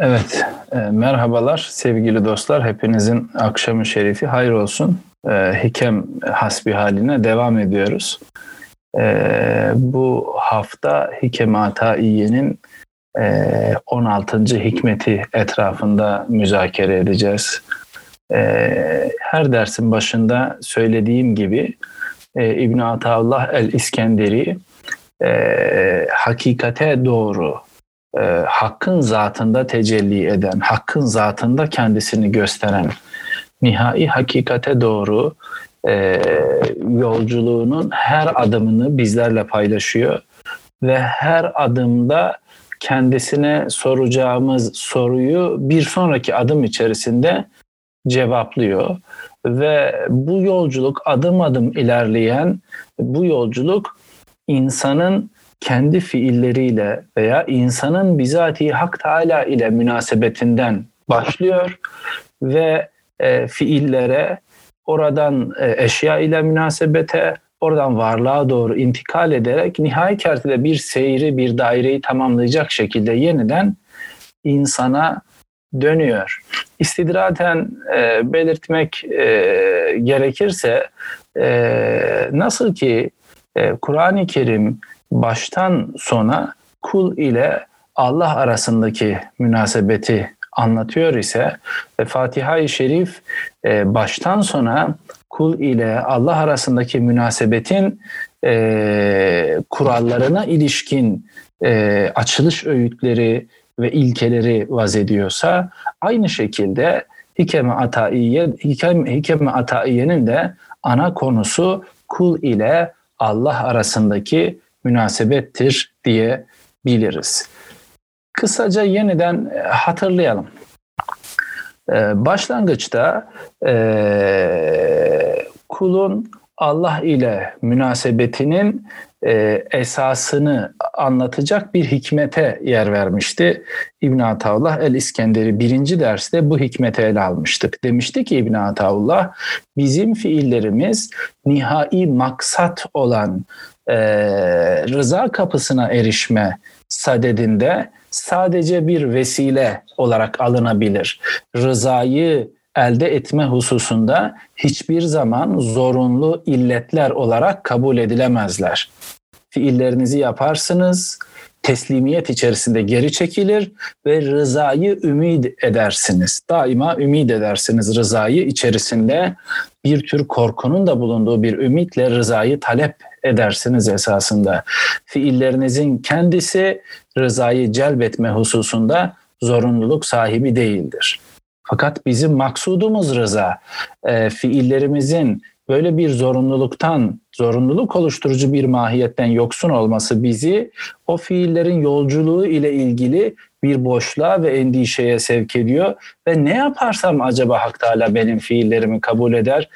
Evet, e, merhabalar sevgili dostlar. Hepinizin akşamı şerifi hayır olsun. E, hikem hasbi haline devam ediyoruz. E, bu hafta Hikem Ataiye'nin e, 16. hikmeti etrafında müzakere edeceğiz. E, her dersin başında söylediğim gibi e, İbn Ataullah el-İskenderi e, hakikate doğru e, hakkın zatında tecelli eden, hakkın zatında kendisini gösteren nihai hakikate doğru e, yolculuğunun her adımını bizlerle paylaşıyor ve her adımda kendisine soracağımız soruyu bir sonraki adım içerisinde cevaplıyor ve bu yolculuk adım adım ilerleyen bu yolculuk insanın kendi fiilleriyle veya insanın bizatihi Hak Teala ile münasebetinden başlıyor ve e, fiillere, oradan e, eşya ile münasebete, oradan varlığa doğru intikal ederek nihai kertede bir seyri, bir daireyi tamamlayacak şekilde yeniden insana dönüyor. İstidraten e, belirtmek e, gerekirse e, nasıl ki e, Kur'an-ı Kerim baştan sona kul ile Allah arasındaki münasebeti anlatıyor ise ve Fatiha-i Şerif e, baştan sona kul ile Allah arasındaki münasebetin e, kurallarına ilişkin e, açılış öğütleri ve ilkeleri vaz ediyorsa aynı şekilde Hikeme Ataiye, Hikeme, Hikeme Ataiye'nin de ana konusu kul ile Allah arasındaki münasebettir diye biliriz. Kısaca yeniden e, hatırlayalım. Ee, başlangıçta e, kulun Allah ile münasebetinin e, esasını anlatacak bir hikmete yer vermişti. İbn Ataullah el İskenderi birinci derste bu hikmete ele almıştık. Demişti ki İbn Ataullah bizim fiillerimiz nihai maksat olan e, rıza kapısına erişme sadedinde sadece bir vesile olarak alınabilir. Rızayı elde etme hususunda hiçbir zaman zorunlu illetler olarak kabul edilemezler. Fiillerinizi yaparsınız, teslimiyet içerisinde geri çekilir ve rızayı ümit edersiniz. Daima ümit edersiniz rızayı içerisinde bir tür korkunun da bulunduğu bir ümitle rızayı talep edersiniz esasında. Fiillerinizin kendisi rızayı celbetme hususunda zorunluluk sahibi değildir. Fakat bizim maksudumuz rıza. E, fiillerimizin böyle bir zorunluluktan, zorunluluk oluşturucu bir mahiyetten yoksun olması bizi o fiillerin yolculuğu ile ilgili bir boşluğa ve endişeye sevk ediyor ve ne yaparsam acaba Hak Teala benim fiillerimi kabul eder?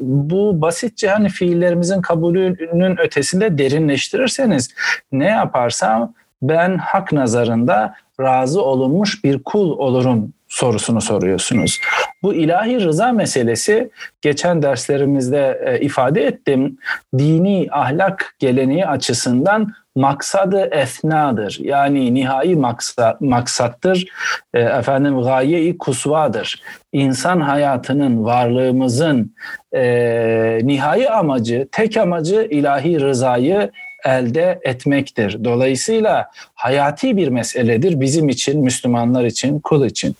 Bu basitçe hani fiillerimizin kabulünün ötesinde derinleştirirseniz ne yaparsam ben hak nazarında razı olunmuş bir kul olurum sorusunu soruyorsunuz. Bu ilahi rıza meselesi geçen derslerimizde e, ifade ettim. Dini ahlak geleneği açısından maksadı esnadır. Yani nihai maksa, maksattır. E, efendim gaye-i kusvadır. İnsan hayatının, varlığımızın e, nihai amacı, tek amacı ilahi rızayı elde etmektir. Dolayısıyla hayati bir meseledir bizim için, Müslümanlar için, kul için.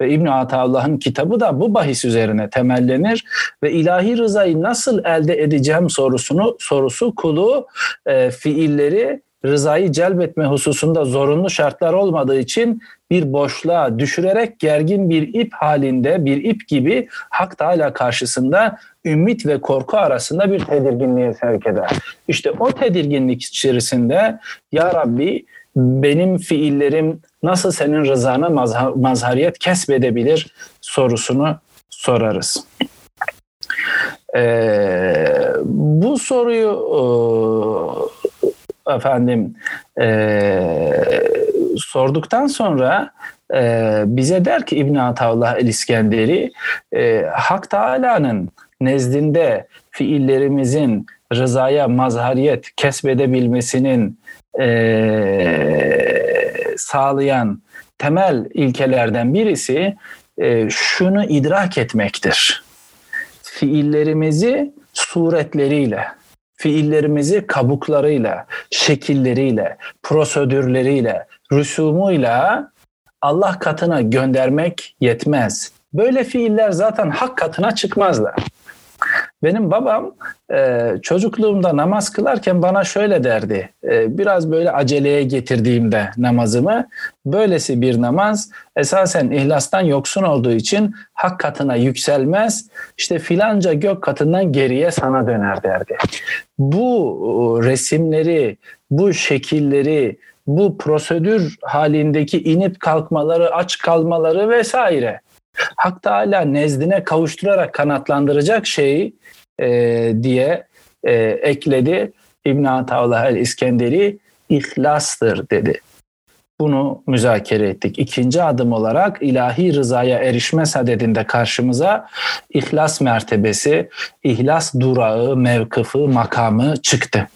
Ve İbn Ataullah'ın kitabı da bu bahis üzerine temellenir ve ilahi rızayı nasıl elde edeceğim sorusunu sorusu kulu e, fiilleri rızayı celbetme hususunda zorunlu şartlar olmadığı için bir boşluğa düşürerek gergin bir ip halinde bir ip gibi Hak Teala karşısında ümit ve korku arasında bir tedirginliğe sevk eder. İşte o tedirginlik içerisinde Ya Rabbi benim fiillerim nasıl senin rızana mazhariyet kesbedebilir sorusunu sorarız. Ee, bu soruyu e, efendim e, sorduktan sonra e, bize der ki İbn Ataullah el İskenderi e, Hak Teala'nın nezdinde fiillerimizin rızaya mazhariyet kesbedebilmesinin e, sağlayan temel ilkelerden birisi e, şunu idrak etmektir. Fiillerimizi suretleriyle, fiillerimizi kabuklarıyla, şekilleriyle, prosedürleriyle, rüsumuyla Allah katına göndermek yetmez. Böyle fiiller zaten hak katına çıkmazlar. Benim babam e, çocukluğumda namaz kılarken bana şöyle derdi. E, biraz böyle aceleye getirdiğimde namazımı böylesi bir namaz esasen ihlastan yoksun olduğu için hak katına yükselmez. İşte filanca gök katından geriye sana döner derdi. Bu resimleri, bu şekilleri, bu prosedür halindeki inip kalkmaları, aç kalmaları vesaire Hak Teala nezdine kavuşturarak kanatlandıracak şeyi e, diye e, ekledi. İbn Ataullah el-İskenderi ihlastır dedi. Bunu müzakere ettik. İkinci adım olarak ilahi rızaya erişme sadedinde karşımıza ihlas mertebesi, ihlas durağı, mevkıfı, makamı çıktı.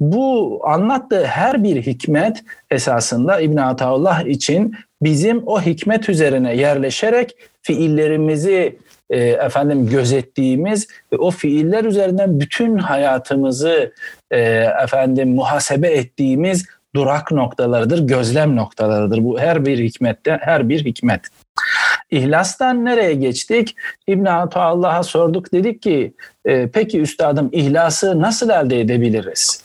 Bu anlattığı her bir hikmet esasında İbn Ataullah için bizim o hikmet üzerine yerleşerek fiillerimizi e, efendim gözettiğimiz ve o fiiller üzerinden bütün hayatımızı e, efendim muhasebe ettiğimiz durak noktalarıdır, gözlem noktalarıdır. Bu her bir hikmette her bir hikmet. İhlastan nereye geçtik? İbn Allah'a sorduk dedik ki e, peki üstadım ihlası nasıl elde edebiliriz?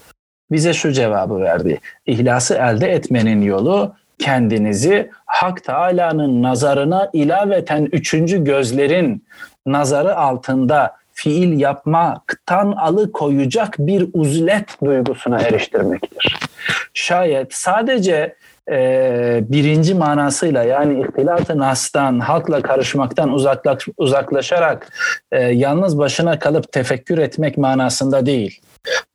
Bize şu cevabı verdi. İhlası elde etmenin yolu kendinizi Hak Teala'nın nazarına ilaveten üçüncü gözlerin nazarı altında fiil yapmaktan alıkoyacak bir uzlet duygusuna eriştirmektir. Şayet sadece e, birinci manasıyla yani ihtilat-ı nastan, halkla karışmaktan uzaklaş, uzaklaşarak e, yalnız başına kalıp tefekkür etmek manasında değil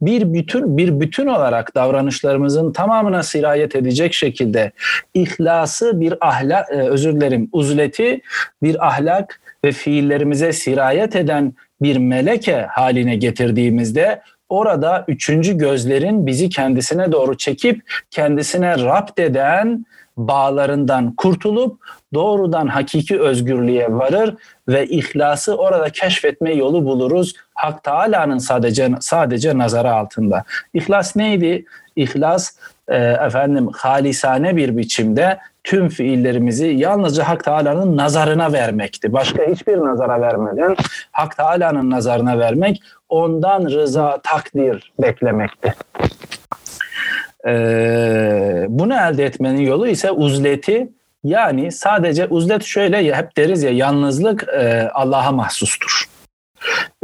bir bütün bir bütün olarak davranışlarımızın tamamına sirayet edecek şekilde ihlası bir ahlak e, özür dilerim uzleti bir ahlak ve fiillerimize sirayet eden bir meleke haline getirdiğimizde orada üçüncü gözlerin bizi kendisine doğru çekip kendisine rapt eden bağlarından kurtulup doğrudan hakiki özgürlüğe varır ve ihlası orada keşfetme yolu buluruz. Hak Teala'nın sadece sadece nazarı altında. İhlas neydi? İhlas e, efendim halisane bir biçimde tüm fiillerimizi yalnızca Hak Teala'nın nazarına vermekti. Başka hiçbir nazara vermeden Hak Teala'nın nazarına vermek, ondan rıza, takdir beklemekti. Ee, bunu elde etmenin yolu ise uzleti yani sadece uzlet şöyle hep deriz ya yalnızlık e, Allah'a mahsustur.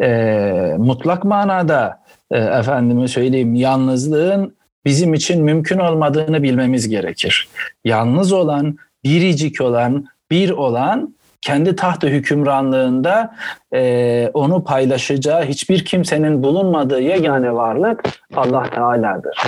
E, mutlak manada e, efendime söyleyeyim yalnızlığın bizim için mümkün olmadığını bilmemiz gerekir. Yalnız olan, biricik olan, bir olan kendi tahtı hükümranlığında e, onu paylaşacağı hiçbir kimsenin bulunmadığı yegane varlık Allah Teala'dır.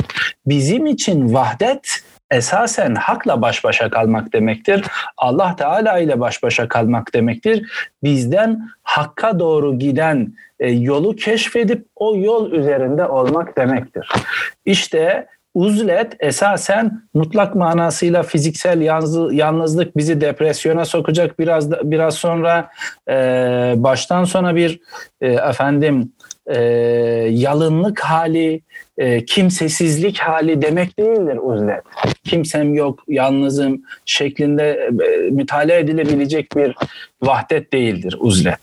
Bizim için vahdet esasen hakla baş başa kalmak demektir. Allah Teala ile baş başa kalmak demektir. Bizden hakka doğru giden e, yolu keşfedip o yol üzerinde olmak demektir. İşte uzlet esasen mutlak manasıyla fiziksel yalnızlık bizi depresyona sokacak biraz biraz sonra e, baştan sona bir e, efendim e, yalınlık hali e, kimsesizlik hali demek değildir uzlet. Kimsem yok, yalnızım şeklinde e, mütalaa edilebilecek bir vahdet değildir uzlet.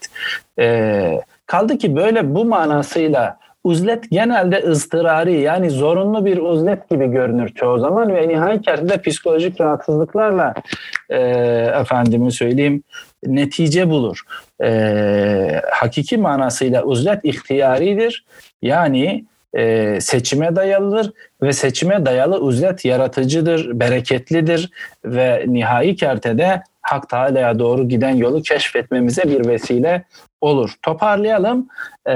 E, kaldı ki böyle bu manasıyla uzlet genelde ıstırari yani zorunlu bir uzlet gibi görünür çoğu zaman ve nihayet de psikolojik rahatsızlıklarla e, efendime söyleyeyim netice bulur. E, hakiki manasıyla uzlet ihtiyaridir. Yani e, seçime dayalıdır ve seçime dayalı uzlet yaratıcıdır, bereketlidir ve nihai kertede Hak Teala'ya doğru giden yolu keşfetmemize bir vesile olur. Toparlayalım. Ee,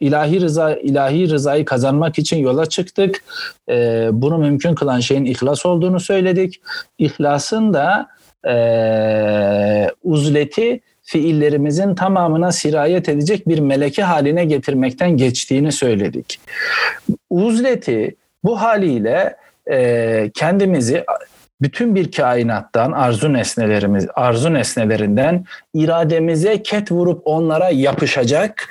ilahi rıza ilahi rızayı kazanmak için yola çıktık. Ee, bunu mümkün kılan şeyin ihlas olduğunu söyledik. İhlasın da e, uzleti fiillerimizin tamamına sirayet edecek bir meleke haline getirmekten geçtiğini söyledik. Uzleti bu haliyle e, kendimizi bütün bir kainattan arzu nesnelerimiz arzu nesnelerinden irademize ket vurup onlara yapışacak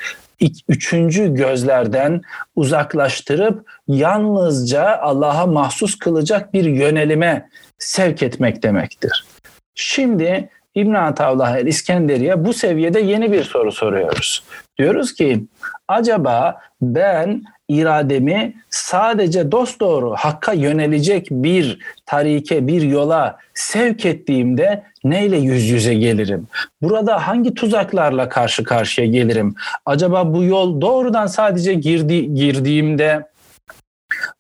üçüncü gözlerden uzaklaştırıp yalnızca Allah'a mahsus kılacak bir yönelime sevk etmek demektir. Şimdi İbn Atavlah el İskenderiye bu seviyede yeni bir soru soruyoruz. Diyoruz ki acaba ben irademi sadece dost doğru hakka yönelecek bir tarike, bir yola sevk ettiğimde neyle yüz yüze gelirim? Burada hangi tuzaklarla karşı karşıya gelirim? Acaba bu yol doğrudan sadece girdi, girdiğimde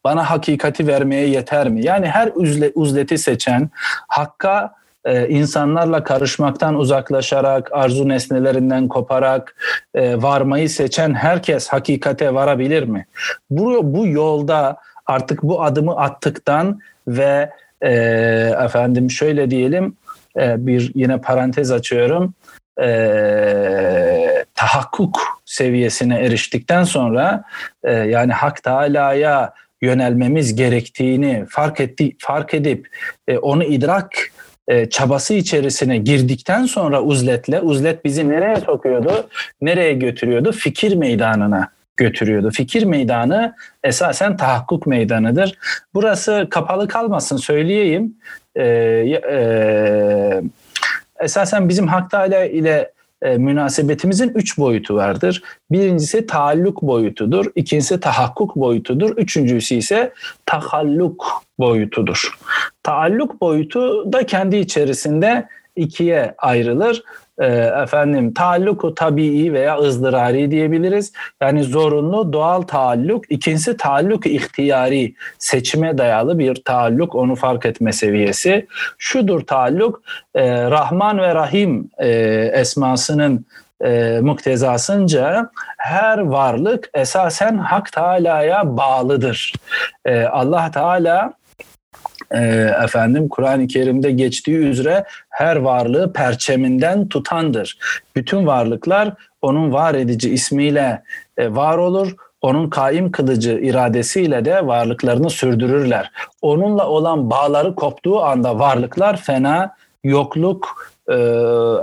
bana hakikati vermeye yeter mi? Yani her uzle, uzleti seçen, hakka e, insanlarla karışmaktan uzaklaşarak, arzu nesnelerinden koparak e, varmayı seçen herkes hakikate varabilir mi? Bu, bu yolda artık bu adımı attıktan ve e, efendim şöyle diyelim e, bir yine parantez açıyorum e, tahakkuk seviyesine eriştikten sonra e, yani Hak Teala'ya yönelmemiz gerektiğini fark etti fark edip e, onu idrak e, çabası içerisine girdikten sonra uzletle, uzlet bizi nereye sokuyordu, nereye götürüyordu? Fikir meydanına götürüyordu. Fikir meydanı esasen tahakkuk meydanıdır. Burası kapalı kalmasın söyleyeyim. Ee, e, esasen bizim Hak Teala ile e, münasebetimizin üç boyutu vardır. Birincisi taalluk boyutudur, ikincisi tahakkuk boyutudur, üçüncüsü ise tahalluk boyutudur. Taalluk boyutu da kendi içerisinde ikiye ayrılır e, efendim taalluku tabii veya ızdırari diyebiliriz. Yani zorunlu doğal taalluk. İkincisi taalluk ihtiyari seçime dayalı bir taalluk onu fark etme seviyesi. Şudur taalluk e, Rahman ve Rahim e, esmasının e, muktezasınca her varlık esasen Hak Teala'ya bağlıdır. E, Allah Teala e, efendim Kur'an-ı Kerim'de geçtiği üzere her varlığı perçeminden tutandır. Bütün varlıklar onun var edici ismiyle e, var olur. Onun kaim kılıcı iradesiyle de varlıklarını sürdürürler. Onunla olan bağları koptuğu anda varlıklar fena, yokluk, e,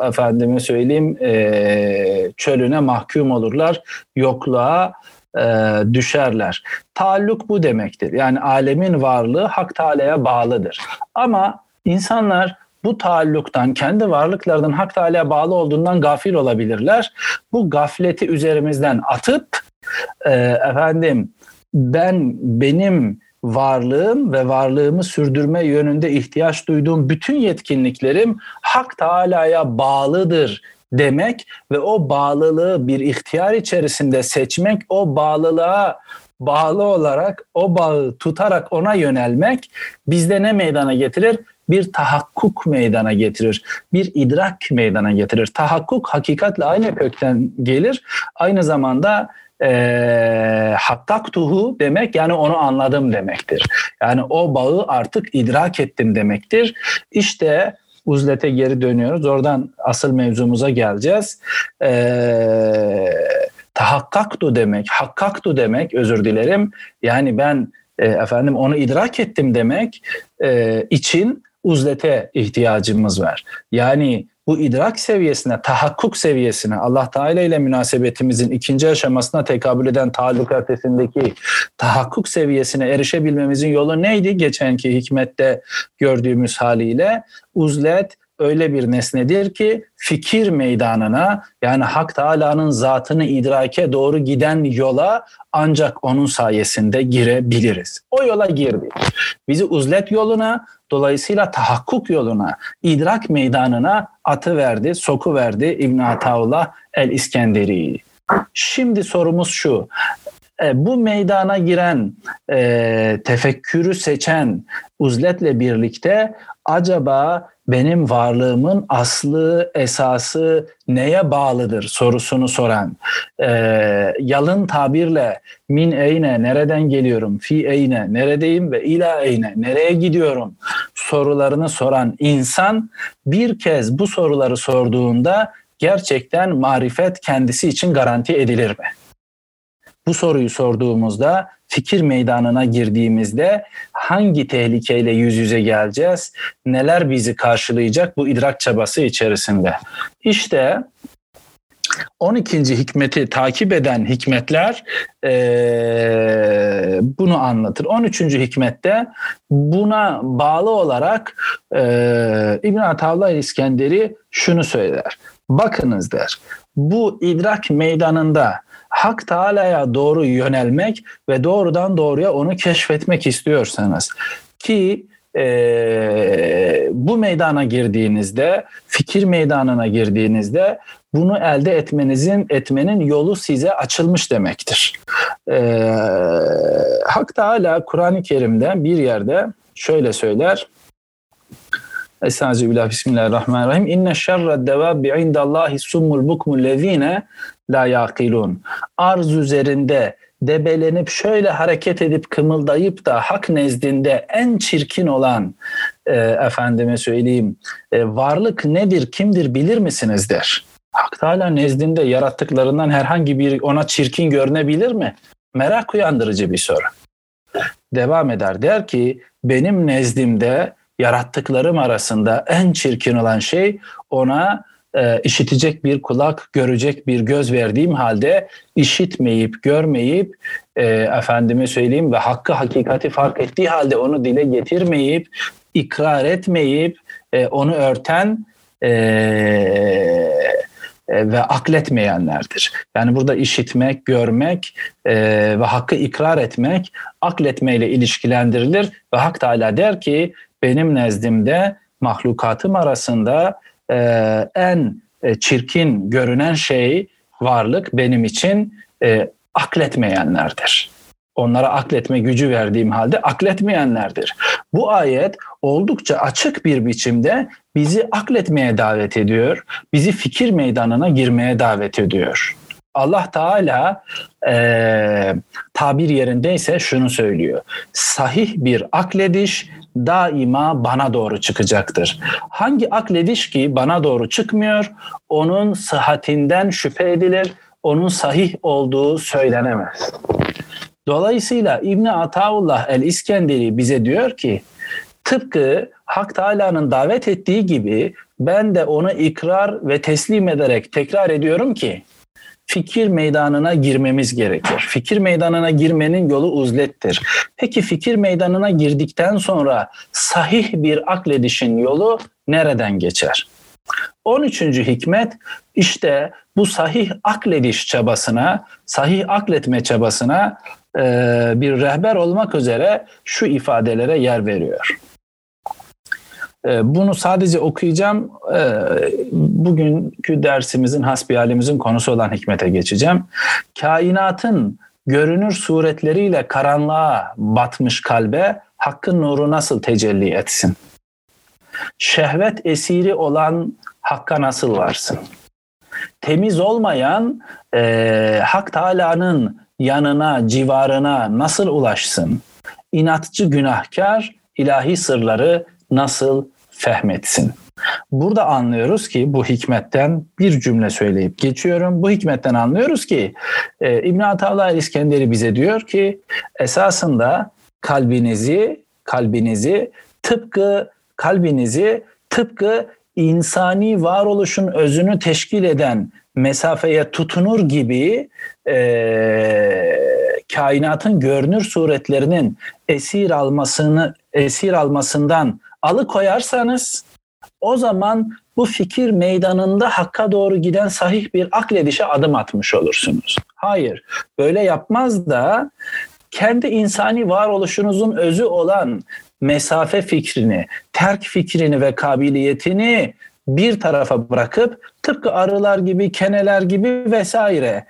efendime söyleyeyim e, çölüne mahkum olurlar. Yokluğa e, düşerler. Taalluk bu demektir. Yani alemin varlığı Hak Teala'ya bağlıdır. Ama insanlar bu taalluktan, kendi varlıklarının Hak Teala'ya bağlı olduğundan gafil olabilirler. Bu gafleti üzerimizden atıp e, efendim ben benim varlığım ve varlığımı sürdürme yönünde ihtiyaç duyduğum bütün yetkinliklerim Hak Teala'ya bağlıdır demek ve o bağlılığı bir ihtiyar içerisinde seçmek, o bağlılığa bağlı olarak o bağı tutarak ona yönelmek bizde ne meydana getirir? Bir tahakkuk meydana getirir. Bir idrak meydana getirir. Tahakkuk hakikatle aynı kökten gelir. Aynı zamanda e, hattaktuhu demek yani onu anladım demektir. Yani o bağı artık idrak ettim demektir. İşte uzlete geri dönüyoruz. Oradan asıl mevzumuza geleceğiz. Ee, tahakkaktu demek, hakkaktu demek özür dilerim. Yani ben e, efendim onu idrak ettim demek e, için uzlete ihtiyacımız var. Yani bu idrak seviyesine, tahakkuk seviyesine, Allah Teala ile münasebetimizin ikinci aşamasına tekabül eden taalluk ötesindeki tahakkuk seviyesine erişebilmemizin yolu neydi? Geçenki hikmette gördüğümüz haliyle uzlet, öyle bir nesnedir ki fikir meydanına yani Hak Teala'nın zatını idrake doğru giden yola ancak onun sayesinde girebiliriz. O yola girdik. Bizi uzlet yoluna dolayısıyla tahakkuk yoluna, idrak meydanına atı verdi, soku verdi İbn Ataullah el İskenderi. Şimdi sorumuz şu. E, bu meydana giren, e, tefekkürü seçen uzletle birlikte acaba benim varlığımın aslı, esası neye bağlıdır sorusunu soran, e, yalın tabirle min eyne, nereden geliyorum, fi eyne, neredeyim ve ila eyne, nereye gidiyorum sorularını soran insan bir kez bu soruları sorduğunda gerçekten marifet kendisi için garanti edilir mi? Bu soruyu sorduğumuzda fikir meydanına girdiğimizde hangi tehlikeyle yüz yüze geleceğiz? Neler bizi karşılayacak bu idrak çabası içerisinde? İşte 12. hikmeti takip eden hikmetler e, bunu anlatır. 13. hikmette buna bağlı olarak e, İbn Atavla İskenderi şunu söyler. Bakınız der. Bu idrak meydanında Hak Teala'ya doğru yönelmek ve doğrudan doğruya onu keşfetmek istiyorsanız ki e, bu meydana girdiğinizde, fikir meydanına girdiğinizde bunu elde etmenizin etmenin yolu size açılmış demektir. E, Hak Teala Kur'an-ı Kerim'de bir yerde şöyle söyler. Estağfirullah Bismillahirrahmanirrahim. İnne şerre devabi indallahi summul bukmul lezine la yaqilun. Arz üzerinde debelenip şöyle hareket edip kımıldayıp da hak nezdinde en çirkin olan e, efendime söyleyeyim e, varlık nedir kimdir bilir misiniz der. Hak Teala nezdinde yarattıklarından herhangi bir ona çirkin görünebilir mi? Merak uyandırıcı bir soru. Devam eder der ki benim nezdimde yarattıklarım arasında en çirkin olan şey ona e, işitecek bir kulak, görecek bir göz verdiğim halde işitmeyip, görmeyip, e, efendime söyleyeyim ve hakkı hakikati fark ettiği halde onu dile getirmeyip, ikrar etmeyip, e, onu örten e, e, ve akletmeyenlerdir. Yani burada işitmek, görmek e, ve hakkı ikrar etmek akletmeyle ilişkilendirilir ve Hak Teala der ki benim nezdimde mahlukatım arasında e, en e, çirkin görünen şey varlık benim için e, akletmeyenlerdir. Onlara akletme gücü verdiğim halde akletmeyenlerdir. Bu ayet oldukça açık bir biçimde bizi akletmeye davet ediyor. Bizi fikir meydanına girmeye davet ediyor. Allah Teala e, tabir yerindeyse şunu söylüyor. Sahih bir aklediş daima bana doğru çıkacaktır. Hangi aklediş ki bana doğru çıkmıyor, onun sıhhatinden şüphe edilir, onun sahih olduğu söylenemez. Dolayısıyla İbni Ataullah el-İskenderi bize diyor ki, tıpkı Hak Teala'nın davet ettiği gibi ben de onu ikrar ve teslim ederek tekrar ediyorum ki, fikir meydanına girmemiz gerekir. Fikir meydanına girmenin yolu uzlettir. Peki fikir meydanına girdikten sonra sahih bir akledişin yolu nereden geçer? 13. hikmet işte bu sahih aklediş çabasına, sahih akletme çabasına bir rehber olmak üzere şu ifadelere yer veriyor. Ee, bunu sadece okuyacağım. Ee, bugünkü dersimizin, hasbihalimizin konusu olan hikmete geçeceğim. Kainatın görünür suretleriyle karanlığa batmış kalbe hakkın nuru nasıl tecelli etsin? Şehvet esiri olan hakka nasıl varsın? Temiz olmayan e, Hak Teala'nın yanına, civarına nasıl ulaşsın? İnatçı günahkar ilahi sırları nasıl fehmetsin. Burada anlıyoruz ki bu hikmetten bir cümle söyleyip geçiyorum. Bu hikmetten anlıyoruz ki e, İbn Atavla İskenderi bize diyor ki esasında kalbinizi kalbinizi tıpkı kalbinizi tıpkı insani varoluşun özünü teşkil eden mesafeye tutunur gibi e, kainatın görünür suretlerinin esir almasını esir almasından alıkoyarsanız o zaman bu fikir meydanında hakka doğru giden sahih bir akledişe adım atmış olursunuz. Hayır, böyle yapmaz da kendi insani varoluşunuzun özü olan mesafe fikrini, terk fikrini ve kabiliyetini bir tarafa bırakıp tıpkı arılar gibi, keneler gibi vesaire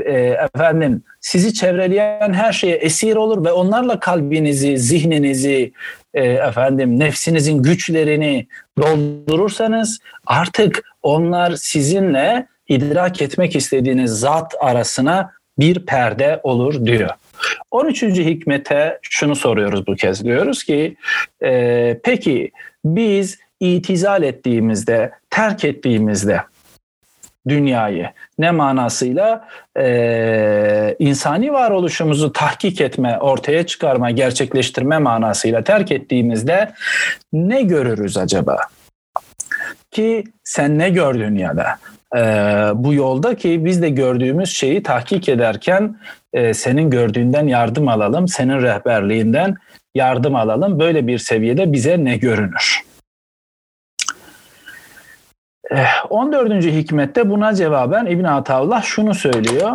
e, efendim sizi çevreleyen her şeye esir olur ve onlarla kalbinizi, zihninizi, e, efendim nefsinizin güçlerini doldurursanız artık onlar sizinle idrak etmek istediğiniz zat arasına bir perde olur diyor. 13. hikmete şunu soruyoruz bu kez diyoruz ki e, peki biz itizal ettiğimizde, terk ettiğimizde dünyayı. Ne manasıyla? Ee, insani varoluşumuzu tahkik etme, ortaya çıkarma, gerçekleştirme manasıyla terk ettiğimizde ne görürüz acaba? Ki sen ne gördün ya da? Ee, bu yolda ki biz de gördüğümüz şeyi tahkik ederken e, senin gördüğünden yardım alalım, senin rehberliğinden yardım alalım. Böyle bir seviyede bize ne görünür? 14. Eh, hikmette buna cevaben İbn Ataullah şunu söylüyor.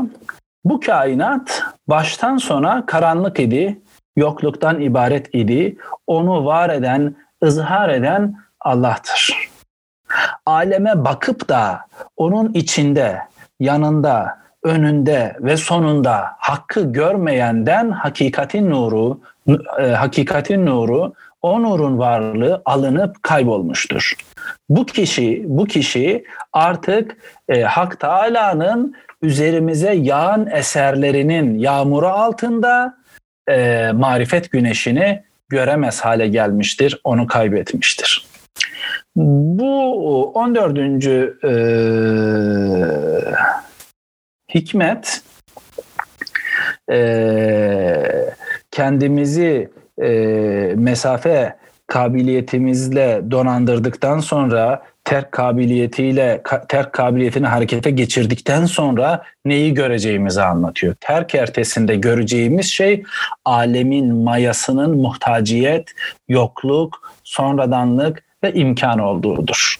Bu kainat baştan sona karanlık idi, yokluktan ibaret idi. Onu var eden, ızhar eden Allah'tır. Aleme bakıp da onun içinde, yanında, önünde ve sonunda hakkı görmeyenden hakikatin nuru, e, hakikatin nuru, o nurun varlığı alınıp kaybolmuştur. Bu kişi, bu kişi artık e, Hak Teala'nın üzerimize yağan eserlerinin yağmuru altında e, marifet güneşini göremez hale gelmiştir, onu kaybetmiştir. Bu 14. E, hikmet e, kendimizi e, mesafe kabiliyetimizle donandırdıktan sonra terk kabiliyetiyle terk kabiliyetini harekete geçirdikten sonra neyi göreceğimizi anlatıyor. Terk ertesinde göreceğimiz şey alemin mayasının muhtaciyet, yokluk, sonradanlık ve imkan olduğudur.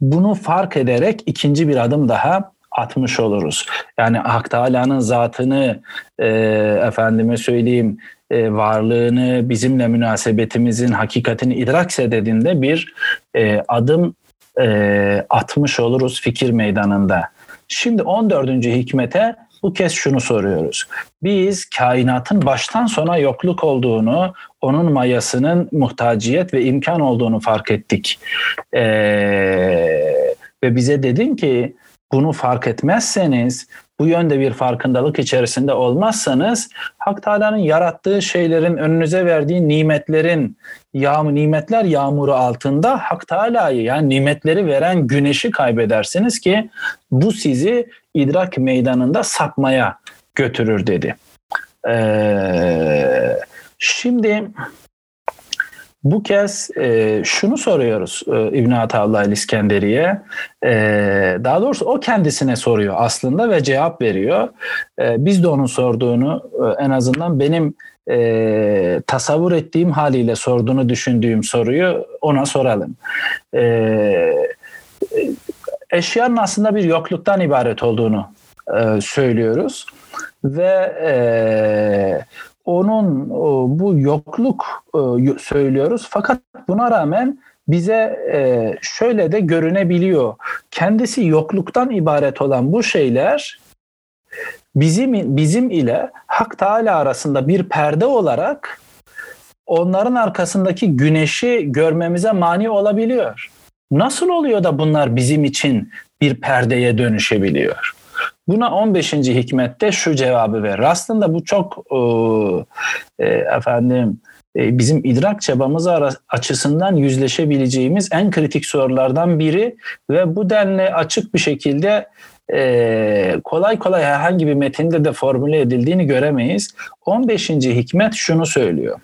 Bunu fark ederek ikinci bir adım daha atmış oluruz. Yani Hak Teala'nın zatını e, efendime söyleyeyim e, varlığını, bizimle münasebetimizin hakikatini idrak sededinde bir e, adım e, atmış oluruz fikir meydanında. Şimdi 14. hikmete bu kez şunu soruyoruz. Biz kainatın baştan sona yokluk olduğunu, onun mayasının muhtaciyet ve imkan olduğunu fark ettik. Ee, ve bize dedin ki bunu fark etmezseniz, bu yönde bir farkındalık içerisinde olmazsanız Hak Teala'nın yarattığı şeylerin önünüze verdiği nimetlerin yağmur nimetler yağmuru altında Hak Teala'yı yani nimetleri veren güneşi kaybedersiniz ki bu sizi idrak meydanında sapmaya götürür dedi. Ee, şimdi bu kez e, şunu soruyoruz e, İbn Ataullah el-İskenderi'ye. E, daha doğrusu o kendisine soruyor aslında ve cevap veriyor. E, biz de onun sorduğunu e, en azından benim e, tasavvur ettiğim haliyle sorduğunu düşündüğüm soruyu ona soralım. E, eşyanın aslında bir yokluktan ibaret olduğunu e, söylüyoruz ve e, onun bu yokluk e, söylüyoruz. Fakat buna rağmen bize e, şöyle de görünebiliyor. Kendisi yokluktan ibaret olan bu şeyler bizim bizim ile Hak Teala arasında bir perde olarak onların arkasındaki güneşi görmemize mani olabiliyor. Nasıl oluyor da bunlar bizim için bir perdeye dönüşebiliyor? Buna 15. hikmette şu cevabı verir. Aslında bu çok e, e, efendim e, bizim idrak çabamız açısından yüzleşebileceğimiz en kritik sorulardan biri ve bu denli açık bir şekilde e, kolay kolay herhangi bir metinde de formüle edildiğini göremeyiz. 15. hikmet şunu söylüyor.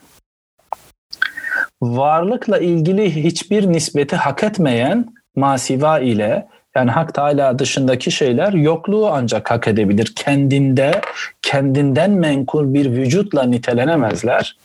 Varlıkla ilgili hiçbir nispeti hak etmeyen masiva ile yani Hak Teala dışındaki şeyler yokluğu ancak hak edebilir. Kendinde, kendinden menkul bir vücutla nitelenemezler.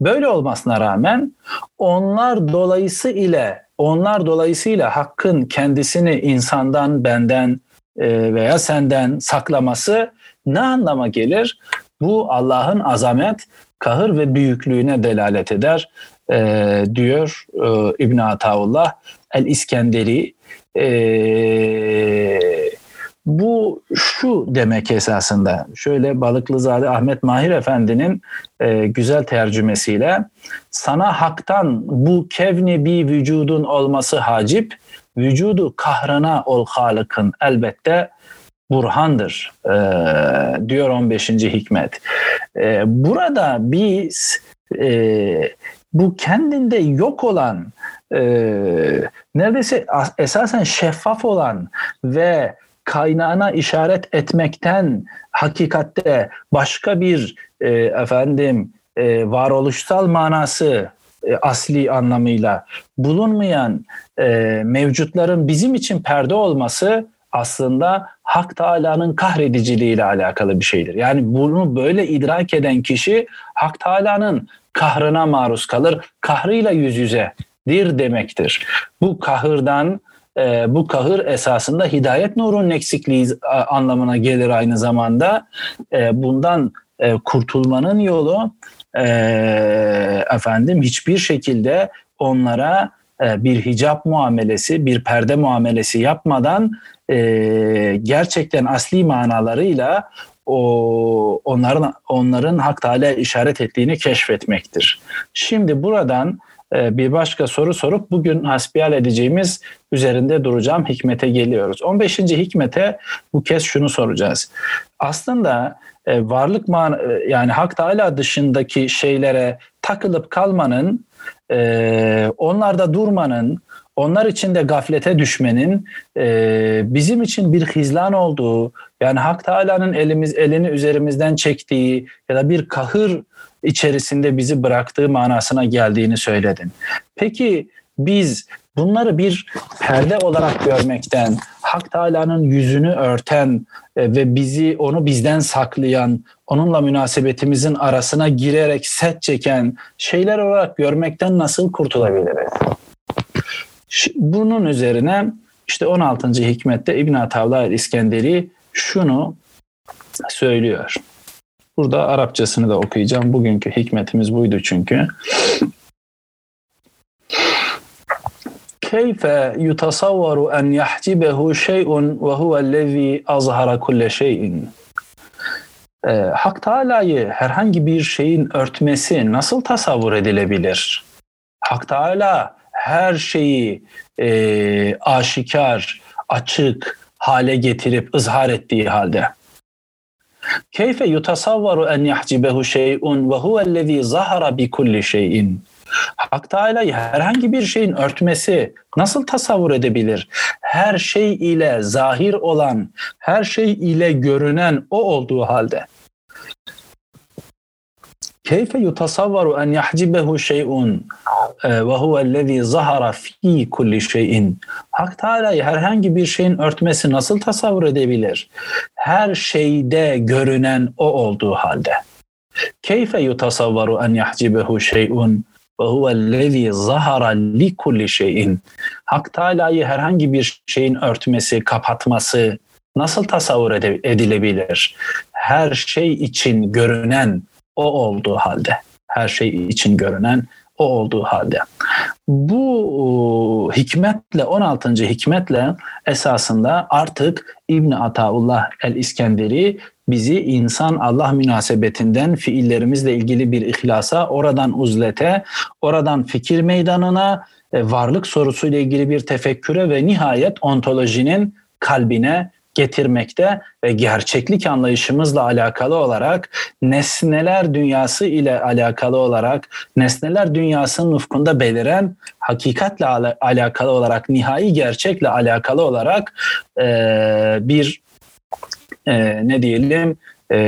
Böyle olmasına rağmen onlar dolayısı ile onlar dolayısıyla hakkın kendisini insandan, benden e, veya senden saklaması ne anlama gelir? Bu Allah'ın azamet, kahır ve büyüklüğüne delalet eder e, diyor e, İbn Ataullah el İskenderi e, bu şu demek esasında şöyle Balıklızade Ahmet Mahir Efendi'nin e, güzel tercümesiyle sana haktan bu kevni bir vücudun olması hacip vücudu kahrına ol halıkın elbette burhandır e, diyor 15. hikmet. E, burada biz e, bu kendinde yok olan e, neredeyse esasen şeffaf olan ve kaynağına işaret etmekten hakikatte başka bir e, efendim e, varoluşsal manası e, asli anlamıyla bulunmayan e, mevcutların bizim için perde olması aslında Hak Teala'nın kahrediciliği ile alakalı bir şeydir. Yani bunu böyle idrak eden kişi Hak Teala'nın kahrına maruz kalır, kahrıyla yüz yüzedir demektir. Bu kahırdan e, bu kahır esasında hidayet nurunun eksikliği anlamına gelir aynı zamanda. E, bundan e, kurtulmanın yolu e, efendim hiçbir şekilde onlara e, bir hicap muamelesi, bir perde muamelesi yapmadan e, gerçekten asli manalarıyla o onların onların hak Teala işaret ettiğini keşfetmektir. Şimdi buradan e, bir başka soru sorup bugün hasbihal edeceğimiz üzerinde duracağım hikmete geliyoruz. 15. hikmete bu kez şunu soracağız. Aslında e, varlık man e, yani hak Teala dışındaki şeylere takılıp kalmanın onlarda durmanın onlar için de gaflete düşmenin e, bizim için bir hizlan olduğu yani Hak Teala'nın elimiz elini üzerimizden çektiği ya da bir kahır içerisinde bizi bıraktığı manasına geldiğini söyledin. Peki biz bunları bir perde olarak görmekten, Hak Teala'nın yüzünü örten e, ve bizi onu bizden saklayan, onunla münasebetimizin arasına girerek set çeken şeyler olarak görmekten nasıl kurtulabiliriz? Bunun üzerine işte 16. hikmette İbn Atavla İskenderi şunu söylüyor. Burada Arapçasını da okuyacağım. Bugünkü hikmetimiz buydu çünkü. Keyfe yutasavvaru en yahcibehu şey'un ve huvellezî azhara kulle şey'in. Ee, Hak Teala'yı herhangi bir şeyin örtmesi nasıl tasavvur edilebilir? Hak Teala her şeyi e, aşikar, açık hale getirip ızhar ettiği halde. Keyfe yutasavvaru en yahcibehu şey'un ve huvellezî zahara bi kulli şey'in. Hak Teala'yı herhangi bir şeyin örtmesi nasıl tasavvur edebilir? Her şey ile zahir olan, her şey ile görünen o olduğu halde. Keyfe yutasavvaru en yahcibehu şey'un e, ve huvellezî zahara fî kulli şeyin. Hak Teala'yı herhangi bir şeyin örtmesi nasıl tasavvur edebilir? Her şeyde görünen o olduğu halde. Keyfe yutasavvaru en yahcibehu şey'un ve huvellezî zahara li kulli şeyin. Hak Teala'yı herhangi bir şeyin örtmesi, kapatması nasıl tasavvur edilebilir? Her şey için görünen o olduğu halde. Her şey için görünen o olduğu halde. Bu hikmetle 16. hikmetle esasında artık İbn Ataullah el-İskenderi bizi insan Allah münasebetinden fiillerimizle ilgili bir ihlasa, oradan uzlete, oradan fikir meydanına, e, varlık sorusuyla ilgili bir tefekküre ve nihayet ontolojinin kalbine getirmekte ve gerçeklik anlayışımızla alakalı olarak nesneler dünyası ile alakalı olarak nesneler dünyasının ufkunda beliren hakikatle alakalı olarak nihai gerçekle alakalı olarak e, bir e, ne diyelim e,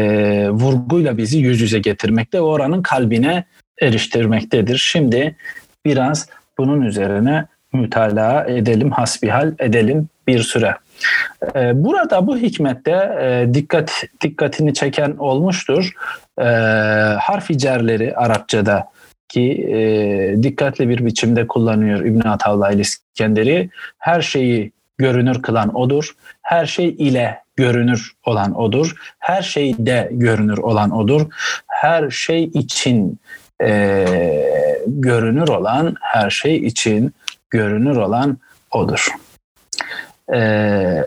vurguyla bizi yüz yüze getirmekte ve oranın kalbine eriştirmektedir. Şimdi biraz bunun üzerine mütalaa edelim, hasbihal edelim bir süre. Ee, burada bu hikmette e, dikkat dikkatini çeken olmuştur. Ee, harf cerleri Arapçada ki e, dikkatli bir biçimde kullanıyor İbn Atavla İskenderi. Her şeyi görünür kılan odur. Her şey ile görünür olan odur. Her şeyde görünür olan odur. Her şey için e, görünür olan, her şey için görünür olan odur. Ee,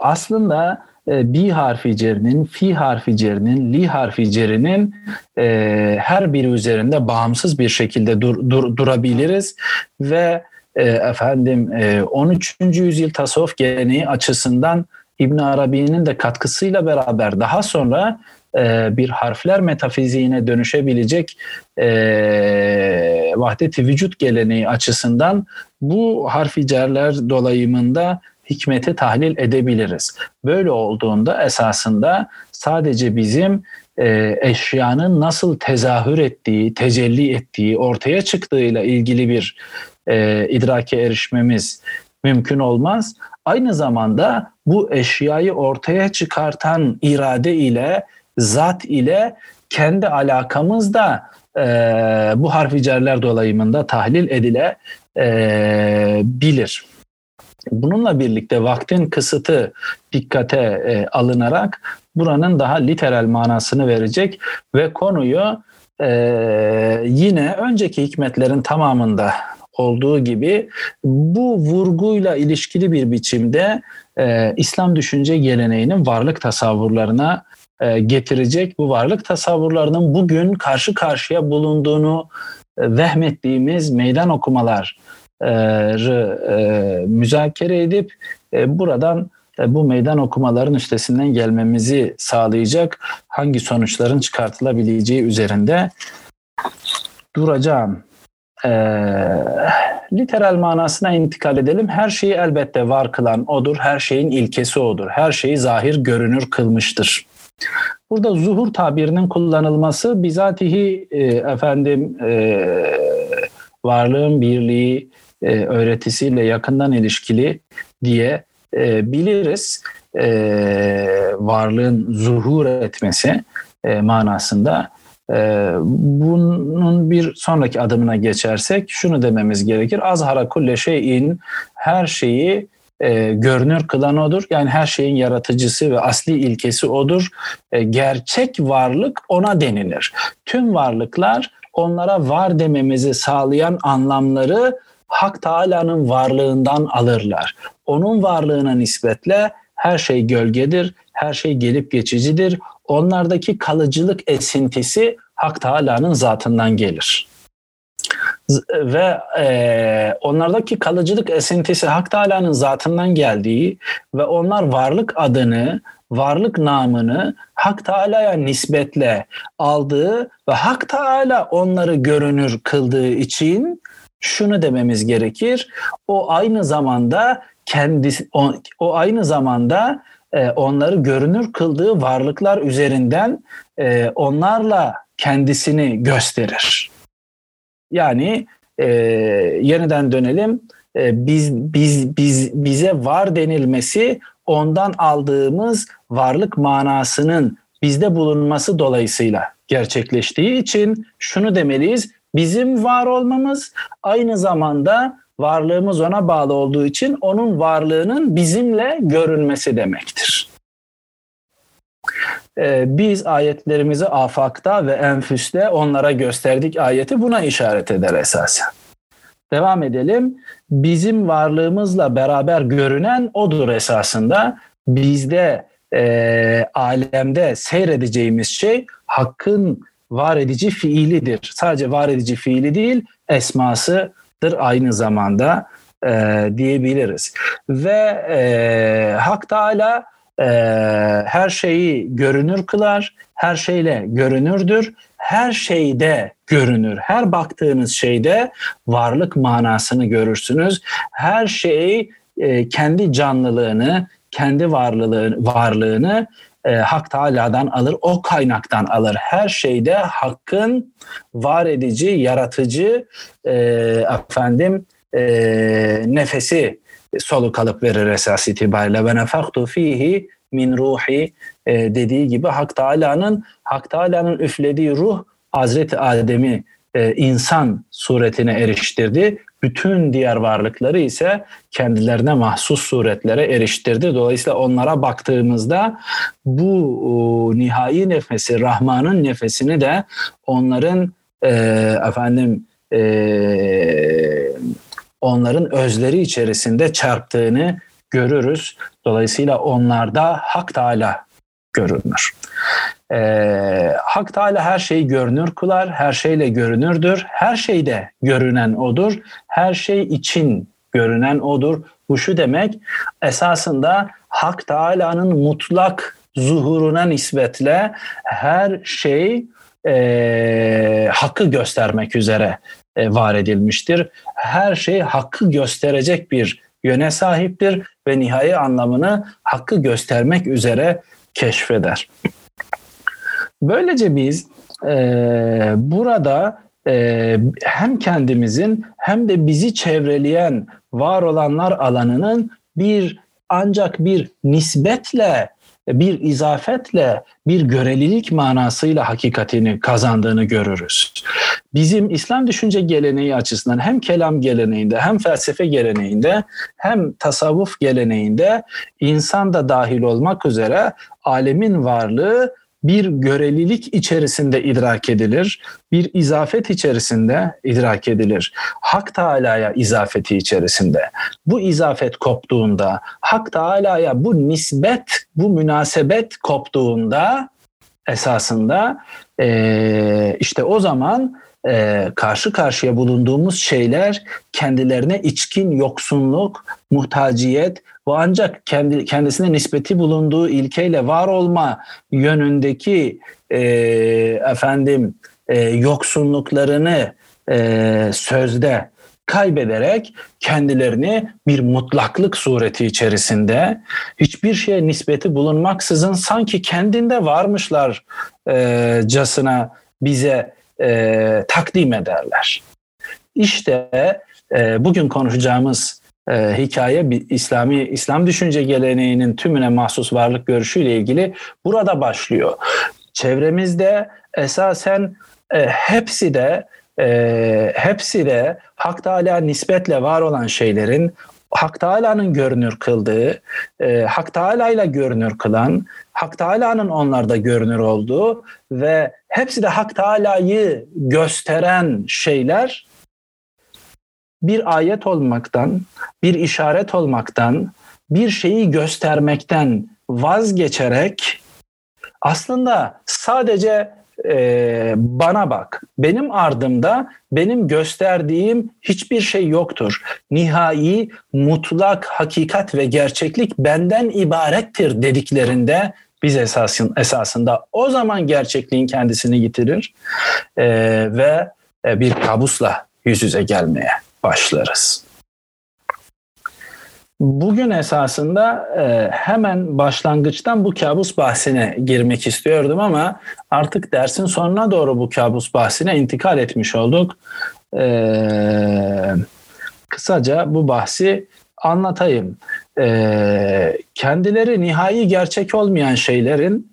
aslında e, bi harfi cerinin, fi harfi cerinin, li harfi cerinin e, her biri üzerinde bağımsız bir şekilde dur, dur, durabiliriz ve e, efendim e, 13. yüzyıl tasavvuf geleneği açısından İbn Arabi'nin de katkısıyla beraber daha sonra e, bir harfler metafiziğine dönüşebilecek e, vahdet-i vücut geleneği açısından bu harfi cerler dolayımında hikmeti tahlil edebiliriz. Böyle olduğunda esasında sadece bizim e, eşyanın nasıl tezahür ettiği, tecelli ettiği, ortaya çıktığıyla ilgili bir e, idrake erişmemiz mümkün olmaz. Aynı zamanda bu eşyayı ortaya çıkartan irade ile, zat ile kendi alakamız da e, bu harfi cerler dolayımında tahlil edile e, bilir. Bununla birlikte vaktin kısıtı dikkate e, alınarak buranın daha literal manasını verecek ve konuyu e, yine önceki hikmetlerin tamamında olduğu gibi bu vurguyla ilişkili bir biçimde e, İslam düşünce geleneğinin varlık tasavvurlarına getirecek. Bu varlık tasavvurlarının bugün karşı karşıya bulunduğunu e, vehmettiğimiz meydan okumalar e, müzakere edip e, buradan e, bu meydan okumaların üstesinden gelmemizi sağlayacak hangi sonuçların çıkartılabileceği üzerinde duracağım. E, literal manasına intikal edelim. Her şeyi elbette var kılan odur. Her şeyin ilkesi odur. Her şeyi zahir görünür kılmıştır. Burada zuhur tabirinin kullanılması bizatihi e, efendim e, varlığın birliği, e, öğretisiyle yakından ilişkili diye e, biliriz. E, varlığın zuhur etmesi e, manasında. E, bunun bir sonraki adımına geçersek şunu dememiz gerekir. Azhara kulle şeyin her şeyi e, görünür kılan odur. Yani her şeyin yaratıcısı ve asli ilkesi odur. E, gerçek varlık ona denilir. Tüm varlıklar onlara var dememizi sağlayan anlamları Hak Teala'nın varlığından alırlar. Onun varlığına nispetle her şey gölgedir, her şey gelip geçicidir. Onlardaki kalıcılık esintisi Hak Teala'nın zatından gelir. Ve e, onlardaki kalıcılık esintisi Hak Teala'nın zatından geldiği ve onlar varlık adını, varlık namını Hak Teala'ya nispetle aldığı ve Hak Teala onları görünür kıldığı için şunu dememiz gerekir. O aynı zamanda kendisi o, o aynı zamanda e, onları görünür kıldığı varlıklar üzerinden e, onlarla kendisini gösterir. Yani e, yeniden dönelim. E, biz biz biz bize var denilmesi ondan aldığımız varlık manasının bizde bulunması dolayısıyla gerçekleştiği için şunu demeliyiz bizim var olmamız aynı zamanda varlığımız ona bağlı olduğu için onun varlığının bizimle görünmesi demektir. Ee, biz ayetlerimizi afakta ve enfüste onlara gösterdik ayeti buna işaret eder esasen. Devam edelim. Bizim varlığımızla beraber görünen odur esasında. Bizde e, alemde seyredeceğimiz şey hakkın var edici fiilidir. Sadece var edici fiili değil, esmasıdır aynı zamanda e, diyebiliriz. Ve e, Hak Teala e, her şeyi görünür kılar, her şeyle görünürdür, her şeyde görünür. Her baktığınız şeyde varlık manasını görürsünüz. Her şey e, kendi canlılığını, kendi varlığını, varlığını e, Hak Teala'dan alır, o kaynaktan alır. Her şeyde Hakk'ın var edici, yaratıcı e, efendim e, nefesi soluk alıp verir esas itibariyle. Ve nefaktu fihi min ruhi e, dediği gibi Hak Teala'nın Hak Teala'nın üflediği ruh Hazreti Adem'i e, insan suretine eriştirdi bütün diğer varlıkları ise kendilerine mahsus suretlere eriştirdi. Dolayısıyla onlara baktığımızda bu nihai nefesi, Rahman'ın nefesini de onların e, efendim e, onların özleri içerisinde çarptığını görürüz. Dolayısıyla onlarda Hak Teala görünür. Ee, Hak Teala her şeyi görünür kılar, her şeyle görünürdür, her şeyde görünen O'dur, her şey için görünen O'dur. Bu şu demek, esasında Hak Teala'nın mutlak zuhuruna nispetle her şey e, hakkı göstermek üzere var edilmiştir. Her şey hakkı gösterecek bir yöne sahiptir ve nihai anlamını hakkı göstermek üzere keşfeder. Böylece biz e, burada e, hem kendimizin hem de bizi çevreleyen var olanlar alanının bir ancak bir nisbetle bir izafetle, bir görelilik manasıyla hakikatini kazandığını görürüz. Bizim İslam düşünce geleneği açısından hem kelam geleneğinde hem felsefe geleneğinde hem tasavvuf geleneğinde insan da dahil olmak üzere alemin varlığı bir görelilik içerisinde idrak edilir, bir izafet içerisinde idrak edilir. Hak Teala'ya izafeti içerisinde. Bu izafet koptuğunda, Hak Teala'ya bu nisbet, bu münasebet koptuğunda esasında işte o zaman e, karşı karşıya bulunduğumuz şeyler kendilerine içkin yoksunluk, muhtaciyet ve ancak kendi, kendisine nispeti bulunduğu ilkeyle var olma yönündeki e, efendim e, yoksunluklarını e, sözde kaybederek kendilerini bir mutlaklık sureti içerisinde hiçbir şeye nispeti bulunmaksızın sanki kendinde varmışlar e, casına bize e, takdim ederler. İşte e, bugün konuşacağımız e, hikaye bir İslami İslam düşünce geleneğinin tümüne mahsus varlık görüşüyle ilgili burada başlıyor. Çevremizde esasen e, hepsi de e, hepsi de Hak Teala nispetle var olan şeylerin Hak Teala'nın görünür kıldığı, e, Hak Teala ile görünür kılan, Hak Teala'nın onlarda görünür olduğu ve hepsi de Hak Teala'yı gösteren şeyler bir ayet olmaktan, bir işaret olmaktan, bir şeyi göstermekten vazgeçerek aslında sadece e, bana bak. Benim ardımda benim gösterdiğim hiçbir şey yoktur. Nihai, mutlak, hakikat ve gerçeklik benden ibarettir dediklerinde biz esasın, esasında o zaman gerçekliğin kendisini yitirir e, ve e, bir kabusla yüz yüze gelmeye başlarız. Bugün esasında e, hemen başlangıçtan bu kabus bahsine girmek istiyordum ama artık dersin sonuna doğru bu kabus bahsine intikal etmiş olduk. E, kısaca bu bahsi anlatayım. E, kendileri nihai gerçek olmayan şeylerin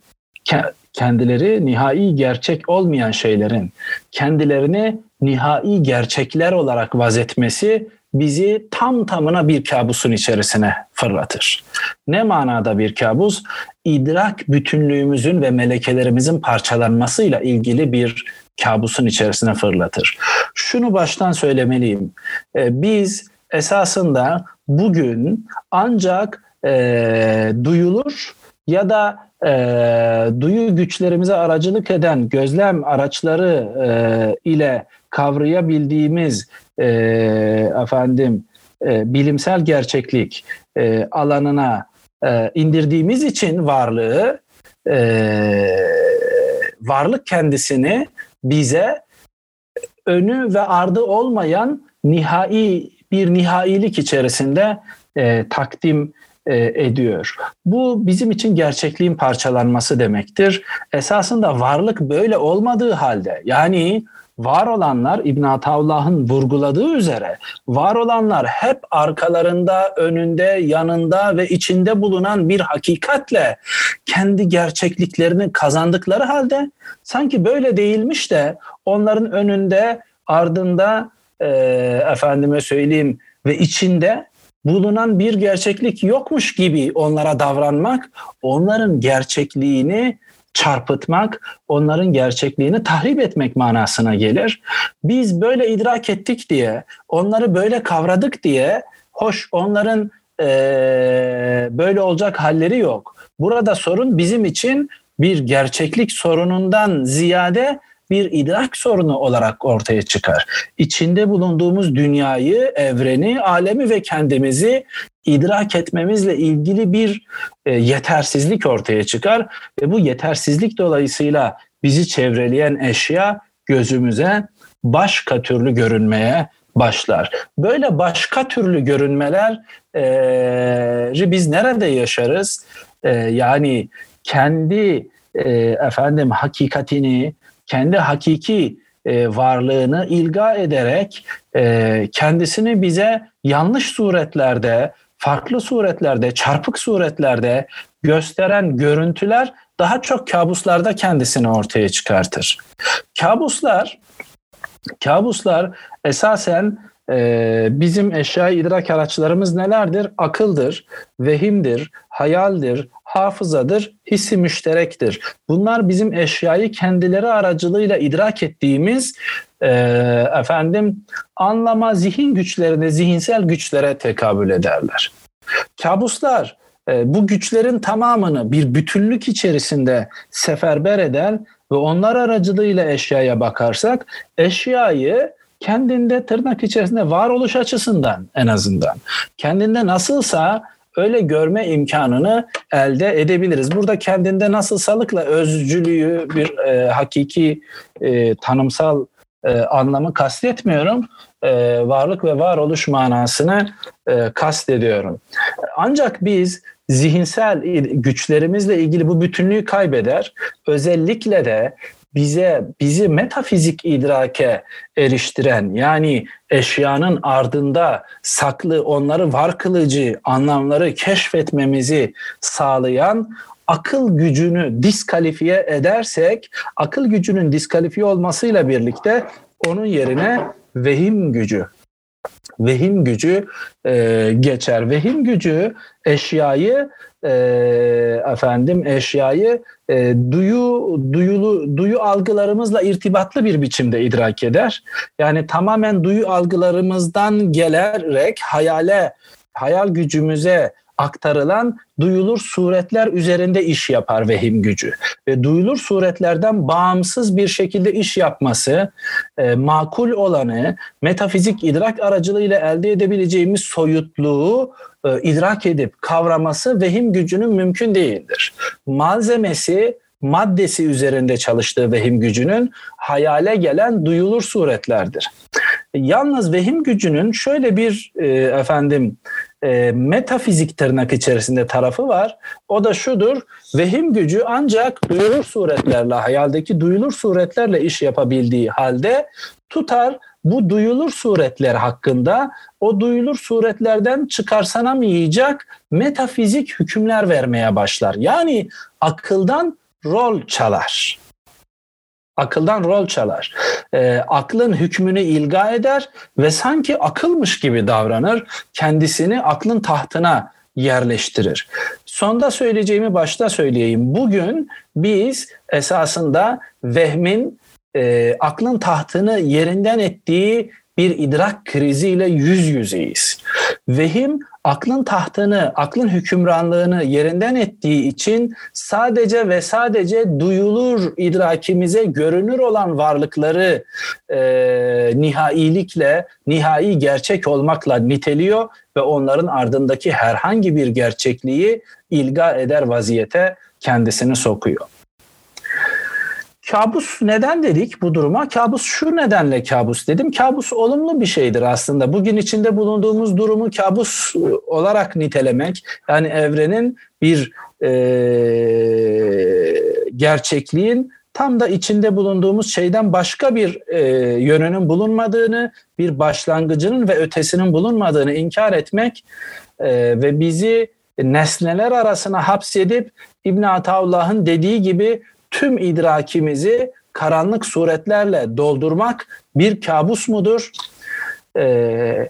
kendileri nihai gerçek olmayan şeylerin kendilerini nihai gerçekler olarak vazetmesi bizi tam tamına bir kabusun içerisine fırlatır. Ne manada bir kabus? İdrak bütünlüğümüzün ve melekelerimizin parçalanmasıyla ilgili bir kabusun içerisine fırlatır. Şunu baştan söylemeliyim. Ee, biz esasında bugün ancak e, duyulur ya da e, duyu güçlerimize aracılık eden gözlem araçları e, ile kavrayabildiğimiz e, efendim e, bilimsel gerçeklik e, alanına e, indirdiğimiz için varlığı e, varlık kendisini bize önü ve ardı olmayan nihai bir nihailik içerisinde e, takdim e, ediyor. Bu bizim için gerçekliğin parçalanması demektir. Esasında varlık böyle olmadığı halde yani var olanlar İbn Ataullah'ın vurguladığı üzere var olanlar hep arkalarında, önünde, yanında ve içinde bulunan bir hakikatle kendi gerçekliklerini kazandıkları halde sanki böyle değilmiş de onların önünde, ardında e, efendime söyleyeyim ve içinde bulunan bir gerçeklik yokmuş gibi onlara davranmak onların gerçekliğini çarpıtmak, onların gerçekliğini tahrip etmek manasına gelir. Biz böyle idrak ettik diye, onları böyle kavradık diye, hoş onların e, böyle olacak halleri yok. Burada sorun bizim için bir gerçeklik sorunundan ziyade bir idrak sorunu olarak ortaya çıkar. İçinde bulunduğumuz dünyayı, evreni, alemi ve kendimizi idrak etmemizle ilgili bir e, yetersizlik ortaya çıkar ve bu yetersizlik dolayısıyla bizi çevreleyen eşya gözümüze başka türlü görünmeye başlar. Böyle başka türlü görünmeleri biz nerede yaşarız? E, yani kendi e, efendim hakikatini, kendi hakiki e, varlığını ilga ederek e, kendisini bize yanlış suretlerde, farklı suretlerde, çarpık suretlerde gösteren görüntüler daha çok kabuslarda kendisini ortaya çıkartır. Kabuslar kabuslar esasen e, bizim eşya idrak araçlarımız nelerdir? Akıldır, vehimdir, hayaldir, hafızadır, hissi müşterektir. Bunlar bizim eşyayı kendileri aracılığıyla idrak ettiğimiz e, efendim anlama zihin güçlerine, zihinsel güçlere tekabül ederler. Kabuslar e, bu güçlerin tamamını bir bütünlük içerisinde seferber eder ve onlar aracılığıyla eşyaya bakarsak eşyayı kendinde tırnak içerisinde varoluş açısından en azından kendinde nasılsa öyle görme imkanını elde edebiliriz. Burada kendinde nasılsalıkla özcülüğü bir e, hakiki e, tanımsal e, anlamı kastetmiyorum. E, varlık ve varoluş manasını e, kastediyorum. Ancak biz zihinsel güçlerimizle ilgili bu bütünlüğü kaybeder. Özellikle de bize bizi metafizik idrake eriştiren yani eşyanın ardında saklı onları var kılıcı anlamları keşfetmemizi sağlayan akıl gücünü diskalifiye edersek akıl gücünün diskalifiye olmasıyla birlikte onun yerine vehim gücü vehim gücü e, geçer. Vehim gücü eşyayı e, efendim eşyayı e, duyu duyulu duyu algılarımızla irtibatlı bir biçimde idrak eder. Yani tamamen duyu algılarımızdan gelerek hayale hayal gücümüze aktarılan duyulur suretler üzerinde iş yapar vehim gücü. Ve duyulur suretlerden bağımsız bir şekilde iş yapması, e, makul olanı, metafizik idrak aracılığıyla elde edebileceğimiz soyutluğu e, idrak edip kavraması vehim gücünün mümkün değildir. Malzemesi, maddesi üzerinde çalıştığı vehim gücünün hayale gelen duyulur suretlerdir. Yalnız vehim gücünün şöyle bir e, efendim e, metafizik tırnak içerisinde tarafı var. O da şudur. Vehim gücü ancak duyulur suretlerle, hayaldeki duyulur suretlerle iş yapabildiği halde tutar bu duyulur suretler hakkında o duyulur suretlerden çıkarsanamayacak metafizik hükümler vermeye başlar. Yani akıldan rol çalar akıldan rol çalar. E, aklın hükmünü ilga eder ve sanki akılmış gibi davranır. Kendisini aklın tahtına yerleştirir. Sonda söyleyeceğimi başta söyleyeyim. Bugün biz esasında vehmin e, aklın tahtını yerinden ettiği bir idrak kriziyle yüz yüzeyiz. Vehim aklın tahtını, aklın hükümranlığını yerinden ettiği için sadece ve sadece duyulur idrakimize görünür olan varlıkları e, nihailikle, nihai gerçek olmakla niteliyor ve onların ardındaki herhangi bir gerçekliği ilga eder vaziyete kendisini sokuyor. Kabus neden dedik bu duruma? Kabus şu nedenle kabus dedim. Kabus olumlu bir şeydir aslında. Bugün içinde bulunduğumuz durumu kabus olarak nitelemek, yani evrenin bir e, gerçekliğin tam da içinde bulunduğumuz şeyden başka bir e, yönünün bulunmadığını, bir başlangıcının ve ötesinin bulunmadığını inkar etmek e, ve bizi nesneler arasına hapsedip İbn Ataullah'ın dediği gibi tüm idrakimizi karanlık suretlerle doldurmak bir kabus mudur? Ee,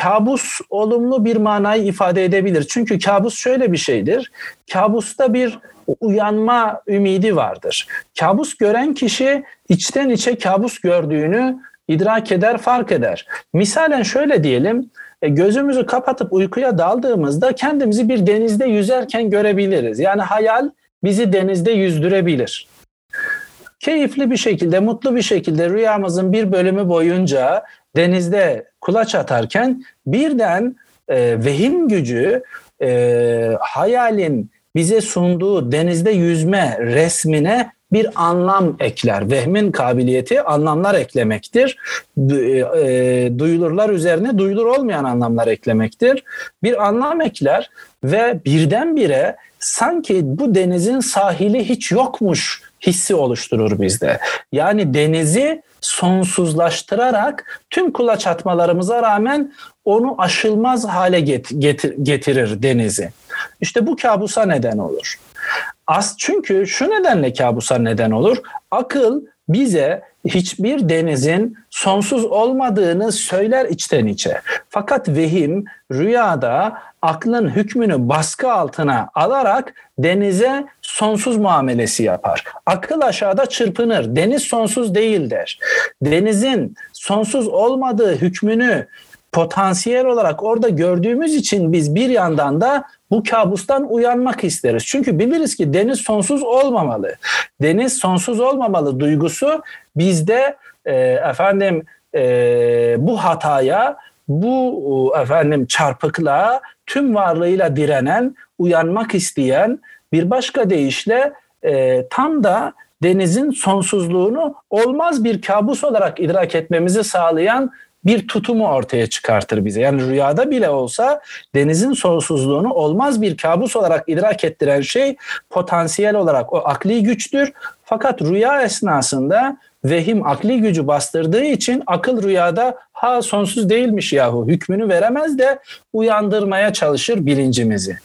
kabus olumlu bir manayı ifade edebilir. Çünkü kabus şöyle bir şeydir. Kabusta bir uyanma ümidi vardır. Kabus gören kişi içten içe kabus gördüğünü idrak eder, fark eder. Misalen şöyle diyelim, e, gözümüzü kapatıp uykuya daldığımızda kendimizi bir denizde yüzerken görebiliriz. Yani hayal bizi denizde yüzdürebilir. Keyifli bir şekilde, mutlu bir şekilde rüyamızın bir bölümü boyunca denizde kulaç atarken birden e, vehim gücü e, hayalin bize sunduğu denizde yüzme resmine bir anlam ekler. Vehmin kabiliyeti anlamlar eklemektir. E, duyulurlar üzerine duyulur olmayan anlamlar eklemektir. Bir anlam ekler ve birdenbire sanki bu denizin sahili hiç yokmuş hissi oluşturur bizde. Yani denizi sonsuzlaştırarak tüm kulaç atmalarımıza rağmen onu aşılmaz hale getir, getirir denizi. İşte bu kabusa neden olur. As çünkü şu nedenle kabusa neden olur. Akıl bize hiçbir denizin sonsuz olmadığını söyler içten içe. Fakat vehim rüyada aklın hükmünü baskı altına alarak denize sonsuz muamelesi yapar. Akıl aşağıda çırpınır. Deniz sonsuz değildir. Denizin sonsuz olmadığı hükmünü potansiyel olarak orada gördüğümüz için biz bir yandan da bu kabustan uyanmak isteriz. Çünkü biliriz ki deniz sonsuz olmamalı. Deniz sonsuz olmamalı duygusu bizde e, efendim e, bu hataya, bu efendim çarpıklığa tüm varlığıyla direnen, uyanmak isteyen bir başka deyişle e, tam da denizin sonsuzluğunu olmaz bir kabus olarak idrak etmemizi sağlayan bir tutumu ortaya çıkartır bize. Yani rüyada bile olsa denizin sonsuzluğunu olmaz bir kabus olarak idrak ettiren şey potansiyel olarak o akli güçtür. Fakat rüya esnasında vehim akli gücü bastırdığı için akıl rüyada ha sonsuz değilmiş yahu hükmünü veremez de uyandırmaya çalışır bilincimizi.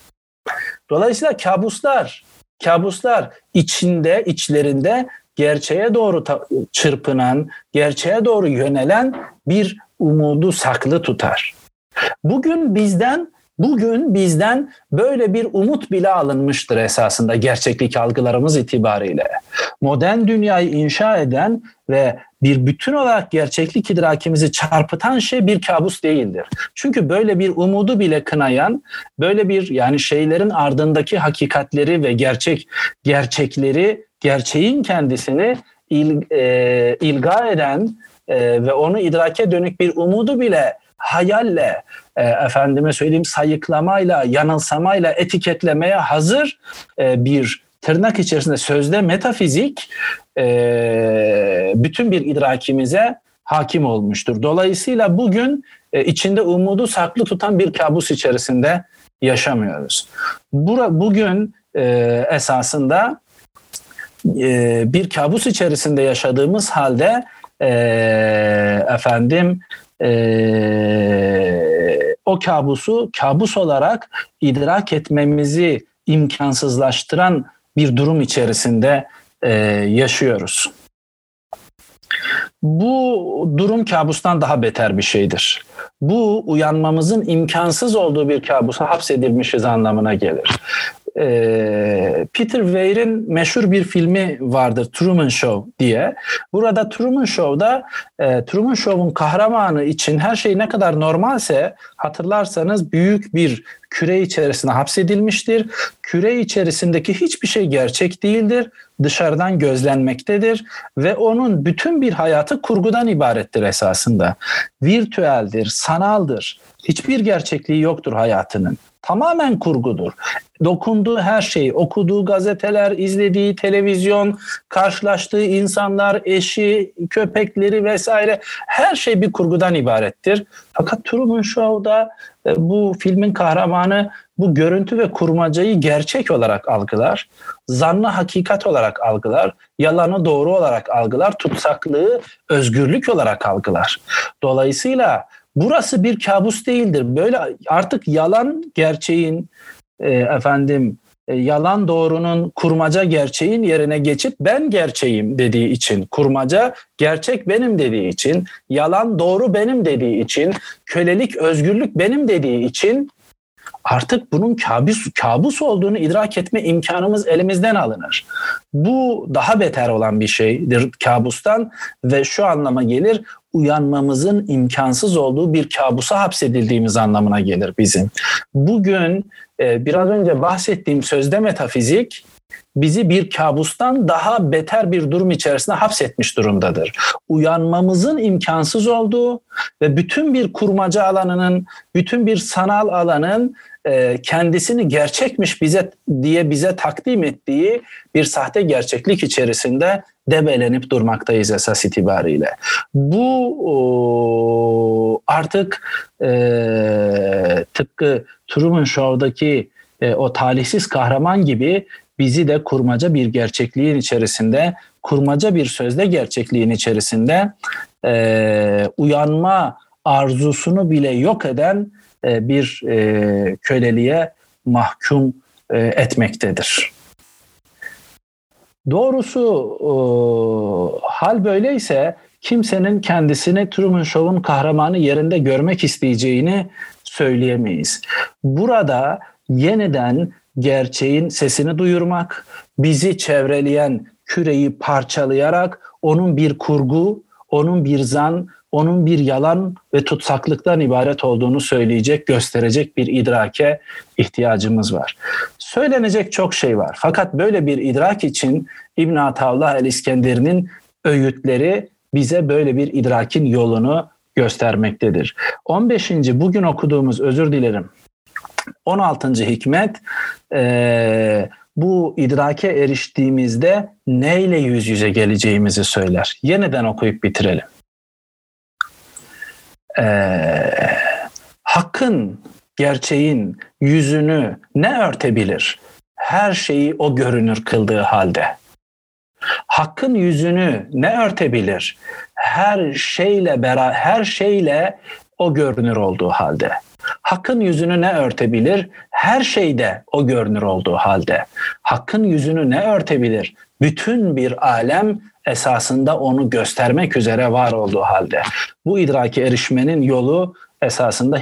Dolayısıyla kabuslar, kabuslar içinde, içlerinde gerçeğe doğru çırpınan, gerçeğe doğru yönelen bir umudu saklı tutar. Bugün bizden Bugün bizden böyle bir umut bile alınmıştır esasında gerçeklik algılarımız itibariyle. Modern dünyayı inşa eden ve bir bütün olarak gerçeklik idrakimizi çarpıtan şey bir kabus değildir. Çünkü böyle bir umudu bile kınayan, böyle bir yani şeylerin ardındaki hakikatleri ve gerçek gerçekleri, gerçeğin kendisini il, e, ilga eden e, ve onu idrake dönük bir umudu bile hayalle, e, efendime söyleyeyim sayıklamayla, yanılsamayla etiketlemeye hazır e, bir tırnak içerisinde sözde metafizik e, bütün bir idrakimize hakim olmuştur. Dolayısıyla bugün e, içinde umudu saklı tutan bir kabus içerisinde yaşamıyoruz. Bura, bugün e, esasında e, bir kabus içerisinde yaşadığımız halde e, efendim e, o kabusu kabus olarak idrak etmemizi imkansızlaştıran bir durum içerisinde e, yaşıyoruz. Bu durum kabustan daha beter bir şeydir. Bu uyanmamızın imkansız olduğu bir kabusa hapsedilmişiz anlamına gelir. Ee, Peter Weir'in meşhur bir filmi vardır Truman Show diye. Burada Truman Show'da e, Truman Show'un kahramanı için her şey ne kadar normalse hatırlarsanız büyük bir küre içerisine hapsedilmiştir. Küre içerisindeki hiçbir şey gerçek değildir. Dışarıdan gözlenmektedir ve onun bütün bir hayatı kurgudan ibarettir esasında. Virtüeldir, sanaldır. Hiçbir gerçekliği yoktur hayatının tamamen kurgudur. Dokunduğu her şey, okuduğu gazeteler, izlediği televizyon, karşılaştığı insanlar, eşi, köpekleri vesaire her şey bir kurgudan ibarettir. Fakat Truman Show'da e, bu filmin kahramanı bu görüntü ve kurmacayı gerçek olarak algılar, zannı hakikat olarak algılar, yalanı doğru olarak algılar, tutsaklığı özgürlük olarak algılar. Dolayısıyla burası bir kabus değildir. Böyle artık yalan gerçeğin e, efendim e, yalan doğrunun kurmaca gerçeğin yerine geçip ben gerçeğim dediği için kurmaca gerçek benim dediği için yalan doğru benim dediği için kölelik özgürlük benim dediği için artık bunun kabus, kabus olduğunu idrak etme imkanımız elimizden alınır. Bu daha beter olan bir şeydir kabustan ve şu anlama gelir uyanmamızın imkansız olduğu bir kabusa hapsedildiğimiz anlamına gelir bizim. Bugün e, biraz önce bahsettiğim sözde metafizik bizi bir kabustan daha beter bir durum içerisinde hapsetmiş durumdadır. Uyanmamızın imkansız olduğu ve bütün bir kurmaca alanının, bütün bir sanal alanın e, kendisini gerçekmiş bize diye bize takdim ettiği bir sahte gerçeklik içerisinde debelenip durmaktayız esas itibariyle. Bu artık e, tıpkı Truman Show'daki e, o talihsiz kahraman gibi bizi de kurmaca bir gerçekliğin içerisinde, kurmaca bir sözde gerçekliğin içerisinde e, uyanma arzusunu bile yok eden e, bir e, köleliğe mahkum e, etmektedir. Doğrusu e, hal böyleyse kimsenin kendisini Truman Show'un kahramanı yerinde görmek isteyeceğini söyleyemeyiz. Burada yeniden gerçeğin sesini duyurmak, bizi çevreleyen küreyi parçalayarak onun bir kurgu, onun bir zan, onun bir yalan ve tutsaklıktan ibaret olduğunu söyleyecek, gösterecek bir idrake ihtiyacımız var. Söylenecek çok şey var. Fakat böyle bir idrak için İbn Atavlah el-İskenderi'nin öğütleri bize böyle bir idrakin yolunu göstermektedir. 15. bugün okuduğumuz özür dilerim 16. hikmet e, bu idrake eriştiğimizde neyle yüz yüze geleceğimizi söyler. Yeniden okuyup bitirelim. Ee, hakkın, gerçeğin yüzünü ne örtebilir? Her şeyi o görünür kıldığı halde. Hakkın yüzünü ne örtebilir? Her şeyle beraber her şeyle o görünür olduğu halde. Hakkın yüzünü ne örtebilir? Her şeyde o görünür olduğu halde. Hakkın yüzünü ne örtebilir? Bütün bir alem esasında onu göstermek üzere var olduğu halde. Bu idraki erişmenin yolu esasında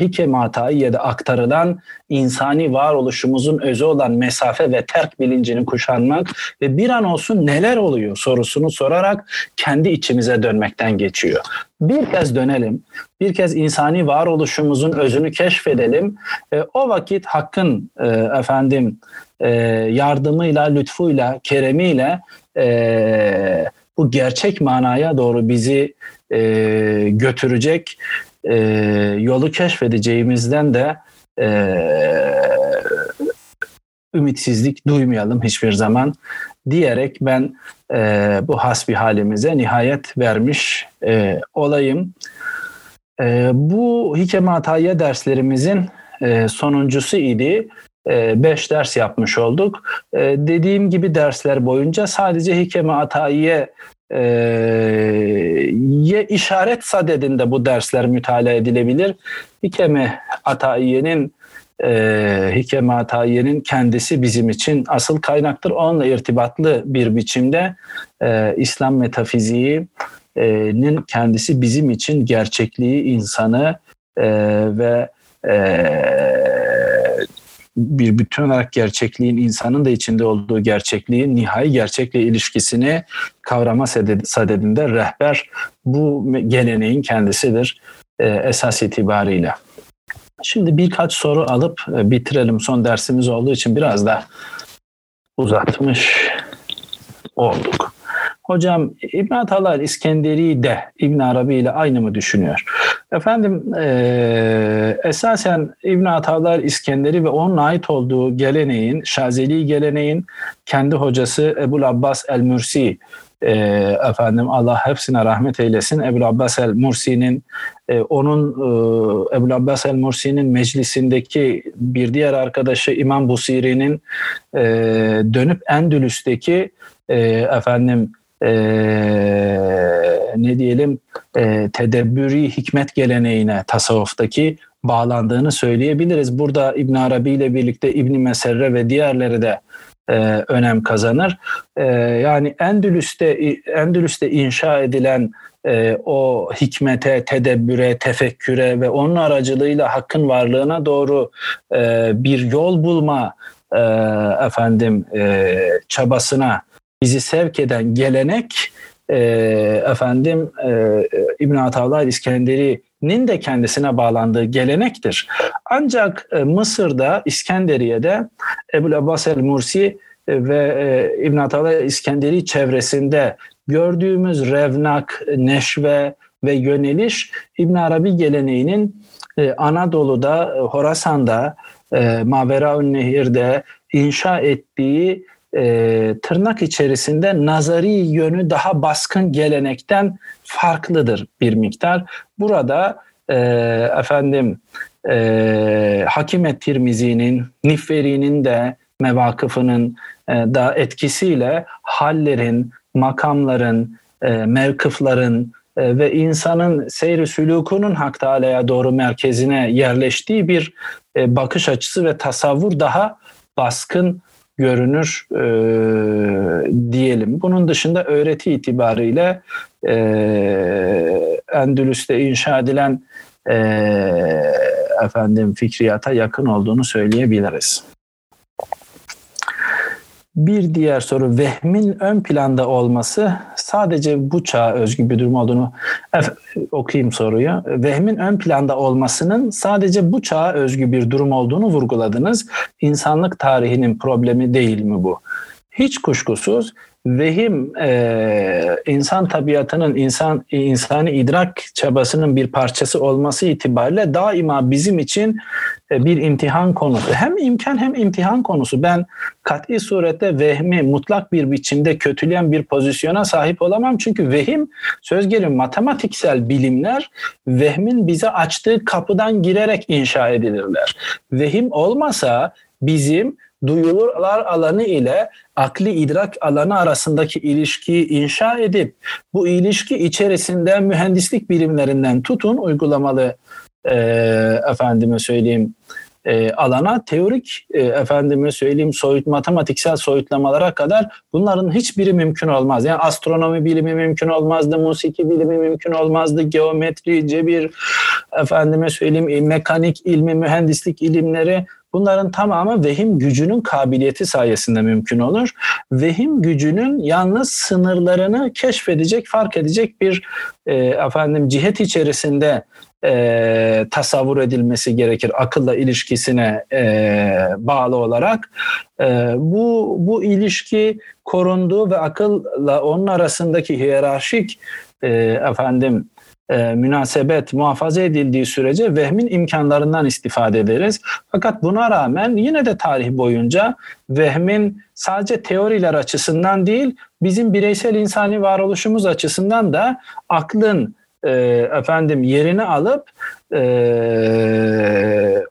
ya da aktarılan insani varoluşumuzun özü olan mesafe ve terk bilincini kuşanmak ve bir an olsun neler oluyor sorusunu sorarak kendi içimize dönmekten geçiyor. Bir kez dönelim, bir kez insani varoluşumuzun özünü keşfedelim. E, o vakit Hakk'ın e, efendim e, yardımıyla, lütfuyla, keremiyle e, bu gerçek manaya doğru bizi e, götürecek e, yolu keşfedeceğimizden de e, ümitsizlik duymayalım hiçbir zaman diyerek ben e, bu hasbi halimize nihayet vermiş e, olayım. E, bu Hikeme Hataya derslerimizin e, sonuncusu idi. E, beş ders yapmış olduk. E, dediğim gibi dersler boyunca sadece Hikeme Atayi'ye e, ye işaret sadedinde bu dersler mütalaa edilebilir. Hikeme Atayiye'nin e, Hikeme Atayiye'nin kendisi bizim için asıl kaynaktır. Onunla irtibatlı bir biçimde e, İslam metafiziğinin kendisi bizim için gerçekliği, insanı e, ve e, bir bütün olarak gerçekliğin insanın da içinde olduğu gerçekliğin nihai gerçekle ilişkisini kavrama sadedinde rehber bu geleneğin kendisidir e, esas itibariyle. Şimdi birkaç soru alıp e, bitirelim. Son dersimiz olduğu için biraz da uzatmış olduk. Hocam İbn Atalar İskenderi de İbn Arabi ile aynı mı düşünüyor? Efendim e, esasen İbn Atalar İskenderi ve onun ait olduğu geleneğin, Şazeli geleneğin kendi hocası Ebu Abbas el-Mürsi e, efendim Allah hepsine rahmet eylesin. Ebu Abbas el-Mursi'nin e, onun e, Ebu Abbas el-Mursi'nin meclisindeki bir diğer arkadaşı İmam Busiri'nin e, dönüp Endülüs'teki e, efendim e, ne diyelim e, tedebbüri hikmet geleneğine tasavvuftaki bağlandığını söyleyebiliriz. Burada İbn Arabi ile birlikte İbn Meserre ve diğerleri de e, önem kazanır. E, yani Endülüs'te Endülüs'te inşa edilen e, o hikmete, tedebbüre, tefekküre ve onun aracılığıyla hakkın varlığına doğru e, bir yol bulma e, efendim e, çabasına bizi sevk eden gelenek e, efendim e, İbn Atavlah İskenderi'nin de kendisine bağlandığı gelenektir. Ancak e, Mısır'da İskenderiye'de Ebu Abbas el-Mursi ve e, İbn Atavla İskenderi çevresinde gördüğümüz revnak, neşve ve yöneliş İbn Arabi geleneğinin e, Anadolu'da, Horasan'da, e, Maveraun Nehir'de inşa ettiği e, tırnak içerisinde nazari yönü daha baskın gelenekten farklıdır bir miktar. Burada e, efendim e, Hakim Tirmizi'nin, Nifveri'nin de mevakıfının e, da etkisiyle hallerin, makamların, e, mevkıfların e, ve insanın seyri sülûkunun Hak Teala'ya doğru merkezine yerleştiği bir e, bakış açısı ve tasavvur daha baskın görünür e, diyelim. Bunun dışında öğreti itibariyle e, Endülüs'te inşa edilen e, efendim fikriyata yakın olduğunu söyleyebiliriz. Bir diğer soru vehmin ön planda olması sadece bu çağa özgü bir durum olduğunu okuyayım soruyu. Vehmin ön planda olmasının sadece bu çağa özgü bir durum olduğunu vurguladınız. İnsanlık tarihinin problemi değil mi bu? Hiç kuşkusuz vehim e, insan tabiatının insan insani idrak çabasının bir parçası olması itibariyle daima bizim için e, bir imtihan konusu. Hem imkan hem imtihan konusu. Ben kat'i surette vehmi mutlak bir biçimde kötüleyen bir pozisyona sahip olamam. Çünkü vehim söz gelimi matematiksel bilimler vehmin bize açtığı kapıdan girerek inşa edilirler. Vehim olmasa bizim duyular alanı ile akli idrak alanı arasındaki ilişkiyi inşa edip bu ilişki içerisinde mühendislik bilimlerinden tutun uygulamalı e, efendime söyleyeyim e, alana teorik e, efendime söyleyeyim soyut matematiksel soyutlamalara kadar bunların hiçbiri mümkün olmaz. Yani astronomi bilimi mümkün olmazdı, musiki bilimi mümkün olmazdı, geometri, cebir, efendime söyleyeyim mekanik ilmi, mühendislik ilimleri Bunların tamamı vehim gücünün kabiliyeti sayesinde mümkün olur. Vehim gücünün yalnız sınırlarını keşfedecek, fark edecek bir e, efendim cihet içerisinde e, tasavvur edilmesi gerekir akılla ilişkisine e, bağlı olarak. E, bu bu ilişki korundu ve akılla onun arasındaki hiyerarşik e, efendim e, münasebet muhafaza edildiği sürece vehmin imkanlarından istifade ederiz. Fakat buna rağmen yine de tarih boyunca vehmin sadece teoriler açısından değil bizim bireysel insani varoluşumuz açısından da aklın e, efendim yerini alıp e,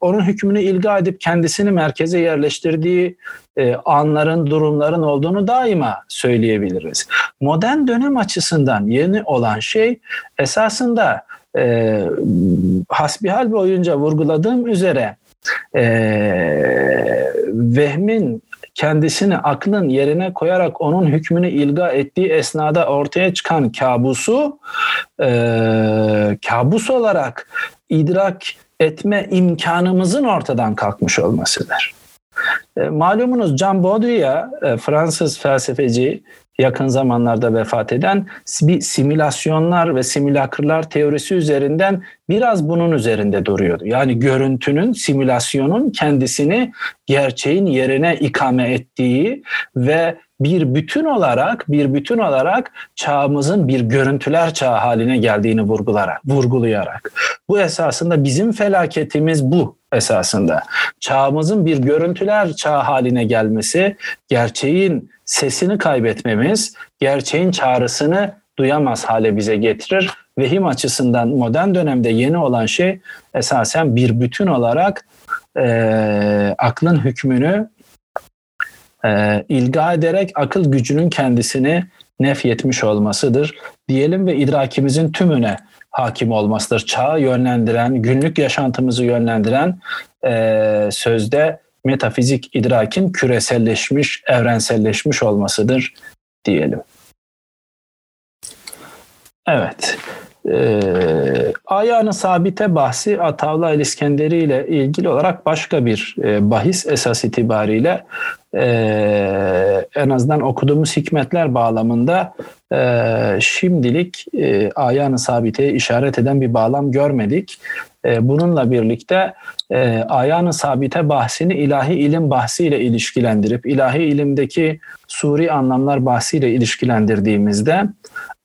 onun hükmünü ilga edip kendisini merkeze yerleştirdiği e, anların, durumların olduğunu daima söyleyebiliriz. Modern dönem açısından yeni olan şey esasında e, hasbihal boyunca vurguladığım üzere e, vehmin kendisini aklın yerine koyarak onun hükmünü ilga ettiği esnada ortaya çıkan kabusu e, kabus olarak idrak etme imkanımızın ortadan kalkmış olmasıdır. E, malumunuz Jean Baudrillard, e, Fransız felsefeci, yakın zamanlarda vefat eden bir simülasyonlar ve simülakırlar teorisi üzerinden biraz bunun üzerinde duruyordu. Yani görüntünün, simülasyonun kendisini gerçeğin yerine ikame ettiği ve bir bütün olarak bir bütün olarak çağımızın bir görüntüler çağı haline geldiğini vurgularak vurgulayarak bu esasında bizim felaketimiz bu esasında çağımızın bir görüntüler çağı haline gelmesi gerçeğin sesini kaybetmemiz gerçeğin çağrısını duyamaz hale bize getirir. Vehim açısından modern dönemde yeni olan şey esasen bir bütün olarak e, aklın hükmünü e, ilga ederek akıl gücünün kendisini nefyetmiş olmasıdır. Diyelim ve idrakimizin tümüne hakim olmasıdır. Çağı yönlendiren, günlük yaşantımızı yönlendiren e, sözde metafizik idrakin küreselleşmiş, evrenselleşmiş olmasıdır diyelim. Evet. Ee, ayağını sabite bahsi Atavla İskenderi ile ilgili olarak başka bir e, bahis esas itibariyle e, en azından okuduğumuz hikmetler bağlamında e, şimdilik e, ayağını sabiteye işaret eden bir bağlam görmedik. E, bununla birlikte e, ayağını sabite bahsini ilahi ilim bahsiyle ilişkilendirip ilahi ilimdeki suri anlamlar bahsiyle ilişkilendirdiğimizde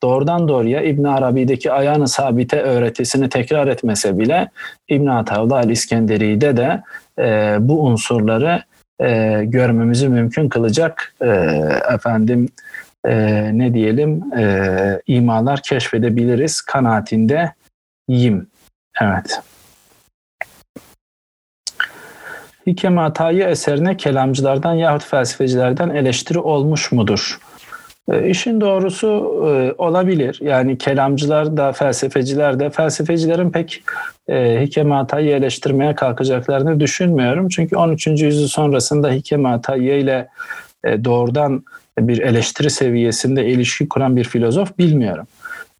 doğrudan doğruya İbn Arabi'deki ayağını sabite öğretisini tekrar etmese bile İbn Ataullah el-İskenderi'de de e, bu unsurları e, görmemizi mümkün kılacak e, efendim e, ne diyelim e, imalar keşfedebiliriz kanaatinde yim. Evet. Hikem Hatayı eserine kelamcılardan yahut felsefecilerden eleştiri olmuş mudur? E, işin doğrusu e, olabilir. Yani kelamcılar da felsefeciler de felsefecilerin pek e, Hikem Hatay'ı eleştirmeye kalkacaklarını düşünmüyorum. Çünkü 13. yüzyıl sonrasında Hikem Hatay'ı ile doğrudan bir eleştiri seviyesinde ilişki kuran bir filozof bilmiyorum.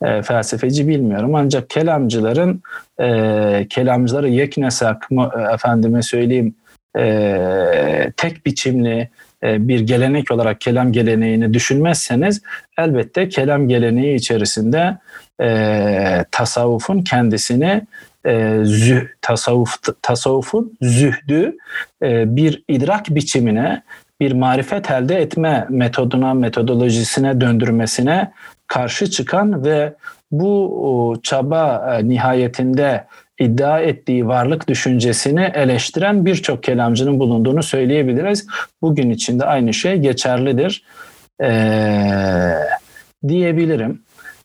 E, felsefeci bilmiyorum. Ancak kelamcıların e, kelamcıları yeknesak e, efendime söyleyeyim e, tek biçimli bir gelenek olarak kelam geleneğini düşünmezseniz elbette kelam geleneği içerisinde e, tasavvufun kendisini e, züh, tasavvuf, tasavvufun zühdü e, bir idrak biçimine bir marifet elde etme metoduna, metodolojisine döndürmesine karşı çıkan ve bu çaba e, nihayetinde iddia ettiği varlık düşüncesini eleştiren birçok kelamcının bulunduğunu söyleyebiliriz. Bugün içinde aynı şey geçerlidir ee, diyebilirim.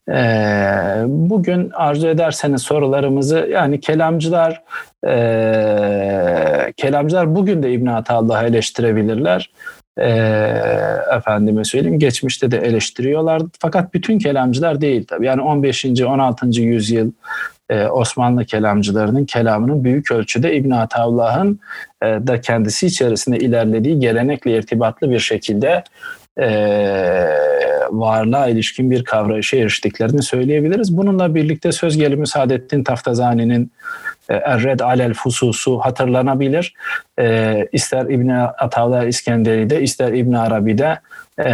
Ee, bugün arzu ederseniz sorularımızı yani kelamcılar e, kelamcılar bugün de İbn Atallah'ı eleştirebilirler. E, efendime söyleyeyim geçmişte de eleştiriyorlar fakat bütün kelamcılar değil tabii yani 15. 16. yüzyıl e, Osmanlı kelamcılarının kelamının büyük ölçüde İbn Atavlah'ın e, da kendisi içerisinde ilerlediği gelenekle irtibatlı bir şekilde e, varlığa ilişkin bir kavrayışa eriştiklerini söyleyebiliriz. Bununla birlikte söz gelimi Saadettin Taftazani'nin e, Erred Alel Fususu hatırlanabilir. E, ister İbn Atavla İskenderi'de ister İbn Arabi'de e,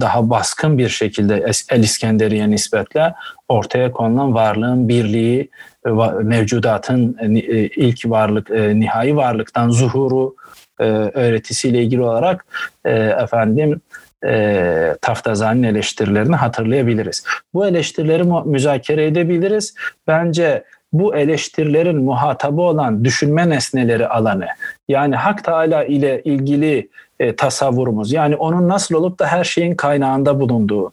daha baskın bir şekilde El İskenderi'ye nispetle ortaya konulan varlığın birliği, e, mevcudatın e, ilk varlık, nihai varlıktan zuhuru öğretisiyle ilgili olarak efendim e, Taftazani'nin eleştirilerini hatırlayabiliriz. Bu eleştirileri müzakere edebiliriz. Bence bu eleştirilerin muhatabı olan düşünme nesneleri alanı yani Hak Teala ile ilgili e, tasavvurumuz yani onun nasıl olup da her şeyin kaynağında bulunduğu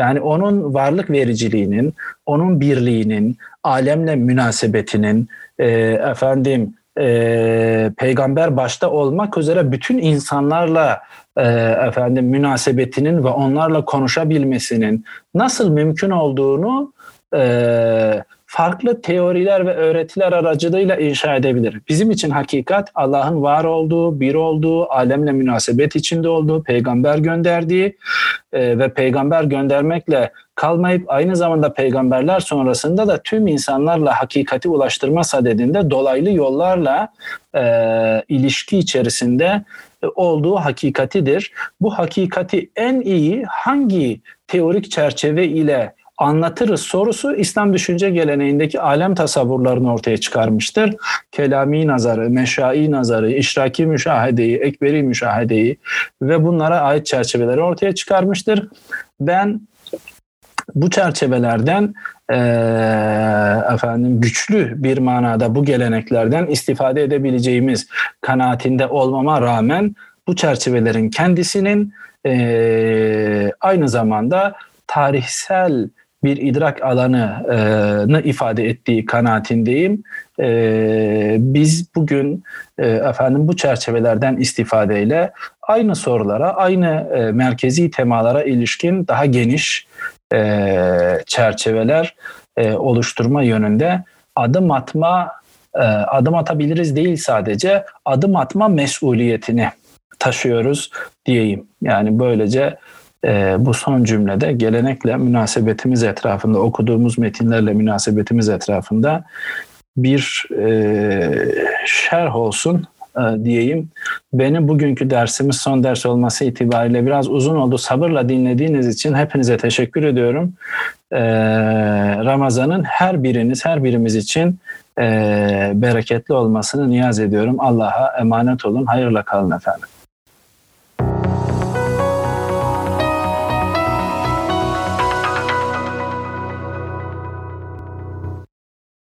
yani onun varlık vericiliğinin onun birliğinin alemle münasebetinin e, efendim e, peygamber başta olmak üzere bütün insanlarla e, efendim münasebetinin ve onlarla konuşabilmesinin nasıl mümkün olduğunu e, farklı teoriler ve öğretiler aracılığıyla inşa edebilir. Bizim için hakikat Allah'ın var olduğu, bir olduğu, alemle münasebet içinde olduğu, peygamber gönderdiği e, ve peygamber göndermekle kalmayıp aynı zamanda peygamberler sonrasında da tüm insanlarla hakikati ulaştırma sadedinde dolaylı yollarla e, ilişki içerisinde olduğu hakikatidir. Bu hakikati en iyi hangi teorik çerçeve ile anlatırız sorusu İslam düşünce geleneğindeki alem tasavvurlarını ortaya çıkarmıştır. Kelami nazarı, meşai nazarı, işraki müşahedeyi, ekberi müşahedeyi ve bunlara ait çerçeveleri ortaya çıkarmıştır. Ben bu çerçevelerden e, efendim güçlü bir manada bu geleneklerden istifade edebileceğimiz kanaatinde olmama rağmen bu çerçevelerin kendisinin e, aynı zamanda tarihsel bir idrak alanını ifade ettiği kanaatindeyim. Biz bugün efendim bu çerçevelerden istifadeyle aynı sorulara, aynı merkezi temalara ilişkin daha geniş çerçeveler oluşturma yönünde adım atma adım atabiliriz değil sadece adım atma mesuliyetini taşıyoruz diyeyim. Yani böylece e, bu son cümlede gelenekle münasebetimiz etrafında okuduğumuz metinlerle münasebetimiz etrafında bir e, şerh olsun e, diyeyim. Benim bugünkü dersimiz son ders olması itibariyle biraz uzun oldu. Sabırla dinlediğiniz için hepinize teşekkür ediyorum. E, Ramazan'ın her biriniz, her birimiz için e, bereketli olmasını niyaz ediyorum. Allah'a emanet olun. Hayırla kalın efendim.